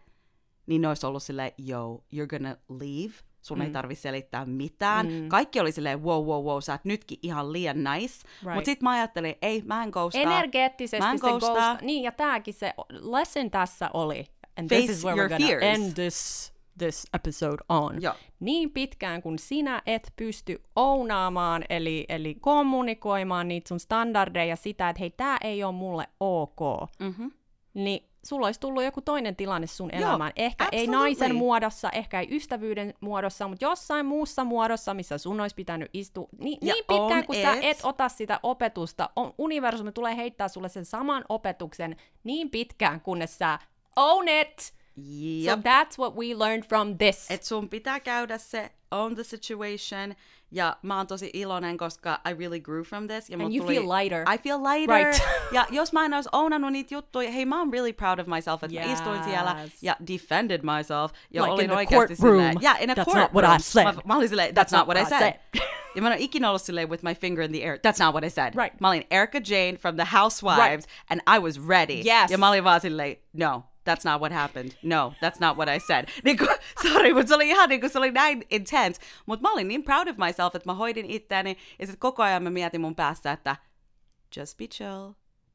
niin ne olisi ollut silleen, yo, you're gonna leave. Sun mm. ei tarvi selittää mitään. Mm. Kaikki oli silleen, wow, wow, wow, sä oot nytkin ihan liian nice. Right. Mutta sitten mä ajattelin, ei, mä en ghostaa. Energeettisesti Mä en se ghostaa. ghost... Niin, ja tääkin se lesson tässä oli. And Face this is where your we're gonna fears. end this, this episode on. Joo. Niin pitkään kun sinä et pysty ounaamaan, eli, eli kommunikoimaan niitä sun standardeja sitä, että hei, tää ei ole mulle ok, Mm-hmm. niin sulla olisi tullut joku toinen tilanne sun Joo, elämään. Ehkä ei absolutely. naisen muodossa, ehkä ei ystävyyden muodossa, mutta jossain muussa muodossa, missä sun olisi pitänyt istua. Ni, Ja niin pitkään kun sä it. et ota sitä opetusta, on, universumi tulee heittää sulle sen saman opetuksen niin pitkään, kunnes sä own it. Jep. So that's what we learned from this. Et sun pitää käydä se own the situation. Ja mä oon tosi iloinen, koska I really grew from this. Ja And you tuli, feel lighter. I feel lighter. Right. <laughs> ja jos mä en olisi ownannut niitä juttuja, hei mä oon really proud of myself, että mä istuin siellä Yes. ja defended myself. Ja Like olin in the courtroom. silleen, yeah, in a That's courtroom. not what I said. Mä, mä olin silleen, that's, That's not what I said. said. <laughs> ja mä en ole ikinä ollut silleen with my finger in the air, that's not what I said. Right. Mä olin Erica Jane from The Housewives, and I was ready. Yes. Ja mä olin vaan silleen, no, that's not what happened. No, that's not what I said. <laughs> Niinku, sorry, mutta se oli ihan niinku, se oli näin intense. Mutta mä olin niin proud of myself, että mä hoidin itseäni, ja sitten koko ajan mä mietin mun päässä, että just be chill,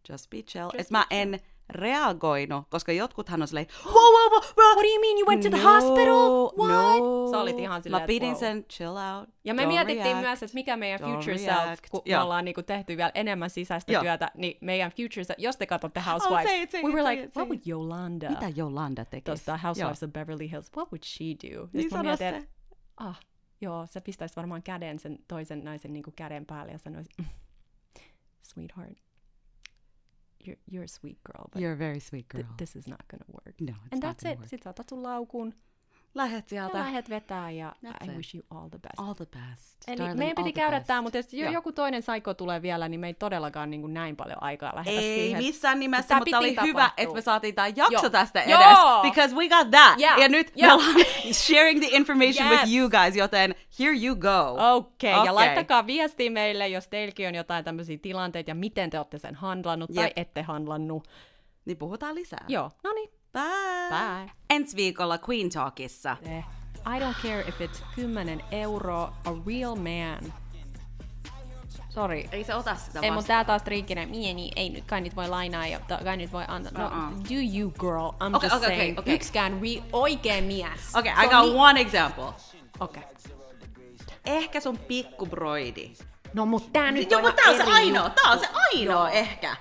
just be chill. Että mä en reagoinut, koska jotkuthan on silleen, wow, wow, wow. What do you mean you went to the No, hospital? What? No. Sä olit ihan silleen, Mä pidin wow. sen chill out. Ja me mietittiin react. myös, että mikä meidän Don't future react. self, kun me Joo. ollaan niinku tehty vielä enemmän sisäistä Joo. työtä, niin meidän future self, jos te katsotte Housewives, say it, say we it, were say like, it, say what it. would Yolanda Mitä Jolanda tekisi? tuosta Housewives of Beverly Hills, what would she do? Niin sano mietin, se. ah, joo, se pistäisi varmaan käden sen toisen naisen niinku käden päälle ja sanoisi, "Mm, sweetheart, you're, you're a sweet girl, but You're a very sweet girl. th- this is not gonna work. no, it's And not that's it. work. Sit sä Lähet ja sieltä. lähet vetää ja That's I it. wish you all the best. All the best. Eli Darling, meidän piti käydä tämä, mutta jos jo- Joo. joku toinen saiko tulee vielä, niin me ei todellakaan niin kuin näin paljon aikaa lähetä Ei siihen. missään nimessä, Tää mutta oli piti hyvä, että me saatiin tämä jakso Joo. tästä Joo. edes. Because we got that. Yeah. Ja nyt me Yeah. ollaan <laughs> sharing the information Yes. with you guys, joten here you go. Okei, okay, Okei. ja laittakaa viestiä meille, jos teilläkin on jotain tämmöisiä tilanteita ja miten te olette sen handlannut tai Jep. ette handlannut. Niin puhutaan lisää. Joo, no niin. Bye. Bye. Ensi viikolla Queen Talkissa. Eh, I don't care if it's 10 euroa, a real man. Sorry. Ei se ota sitä Ei, mutta vastaan. tää taas triikkinen. Mieni, ei nyt kai nyt voi lainaa ja ta- kai nyt voi antaa. No, Uh-uh. do you girl, I'm Okei, just okei, okei, saying. okei. Yksikään re- oikea mies. Okay, Se I got niin- one example. Okei. Ehkä sun pikkubroidi. No mut tää nyt Joo, on mutta tää on se ainoa. Tää on se ainoa Joo. ehkä.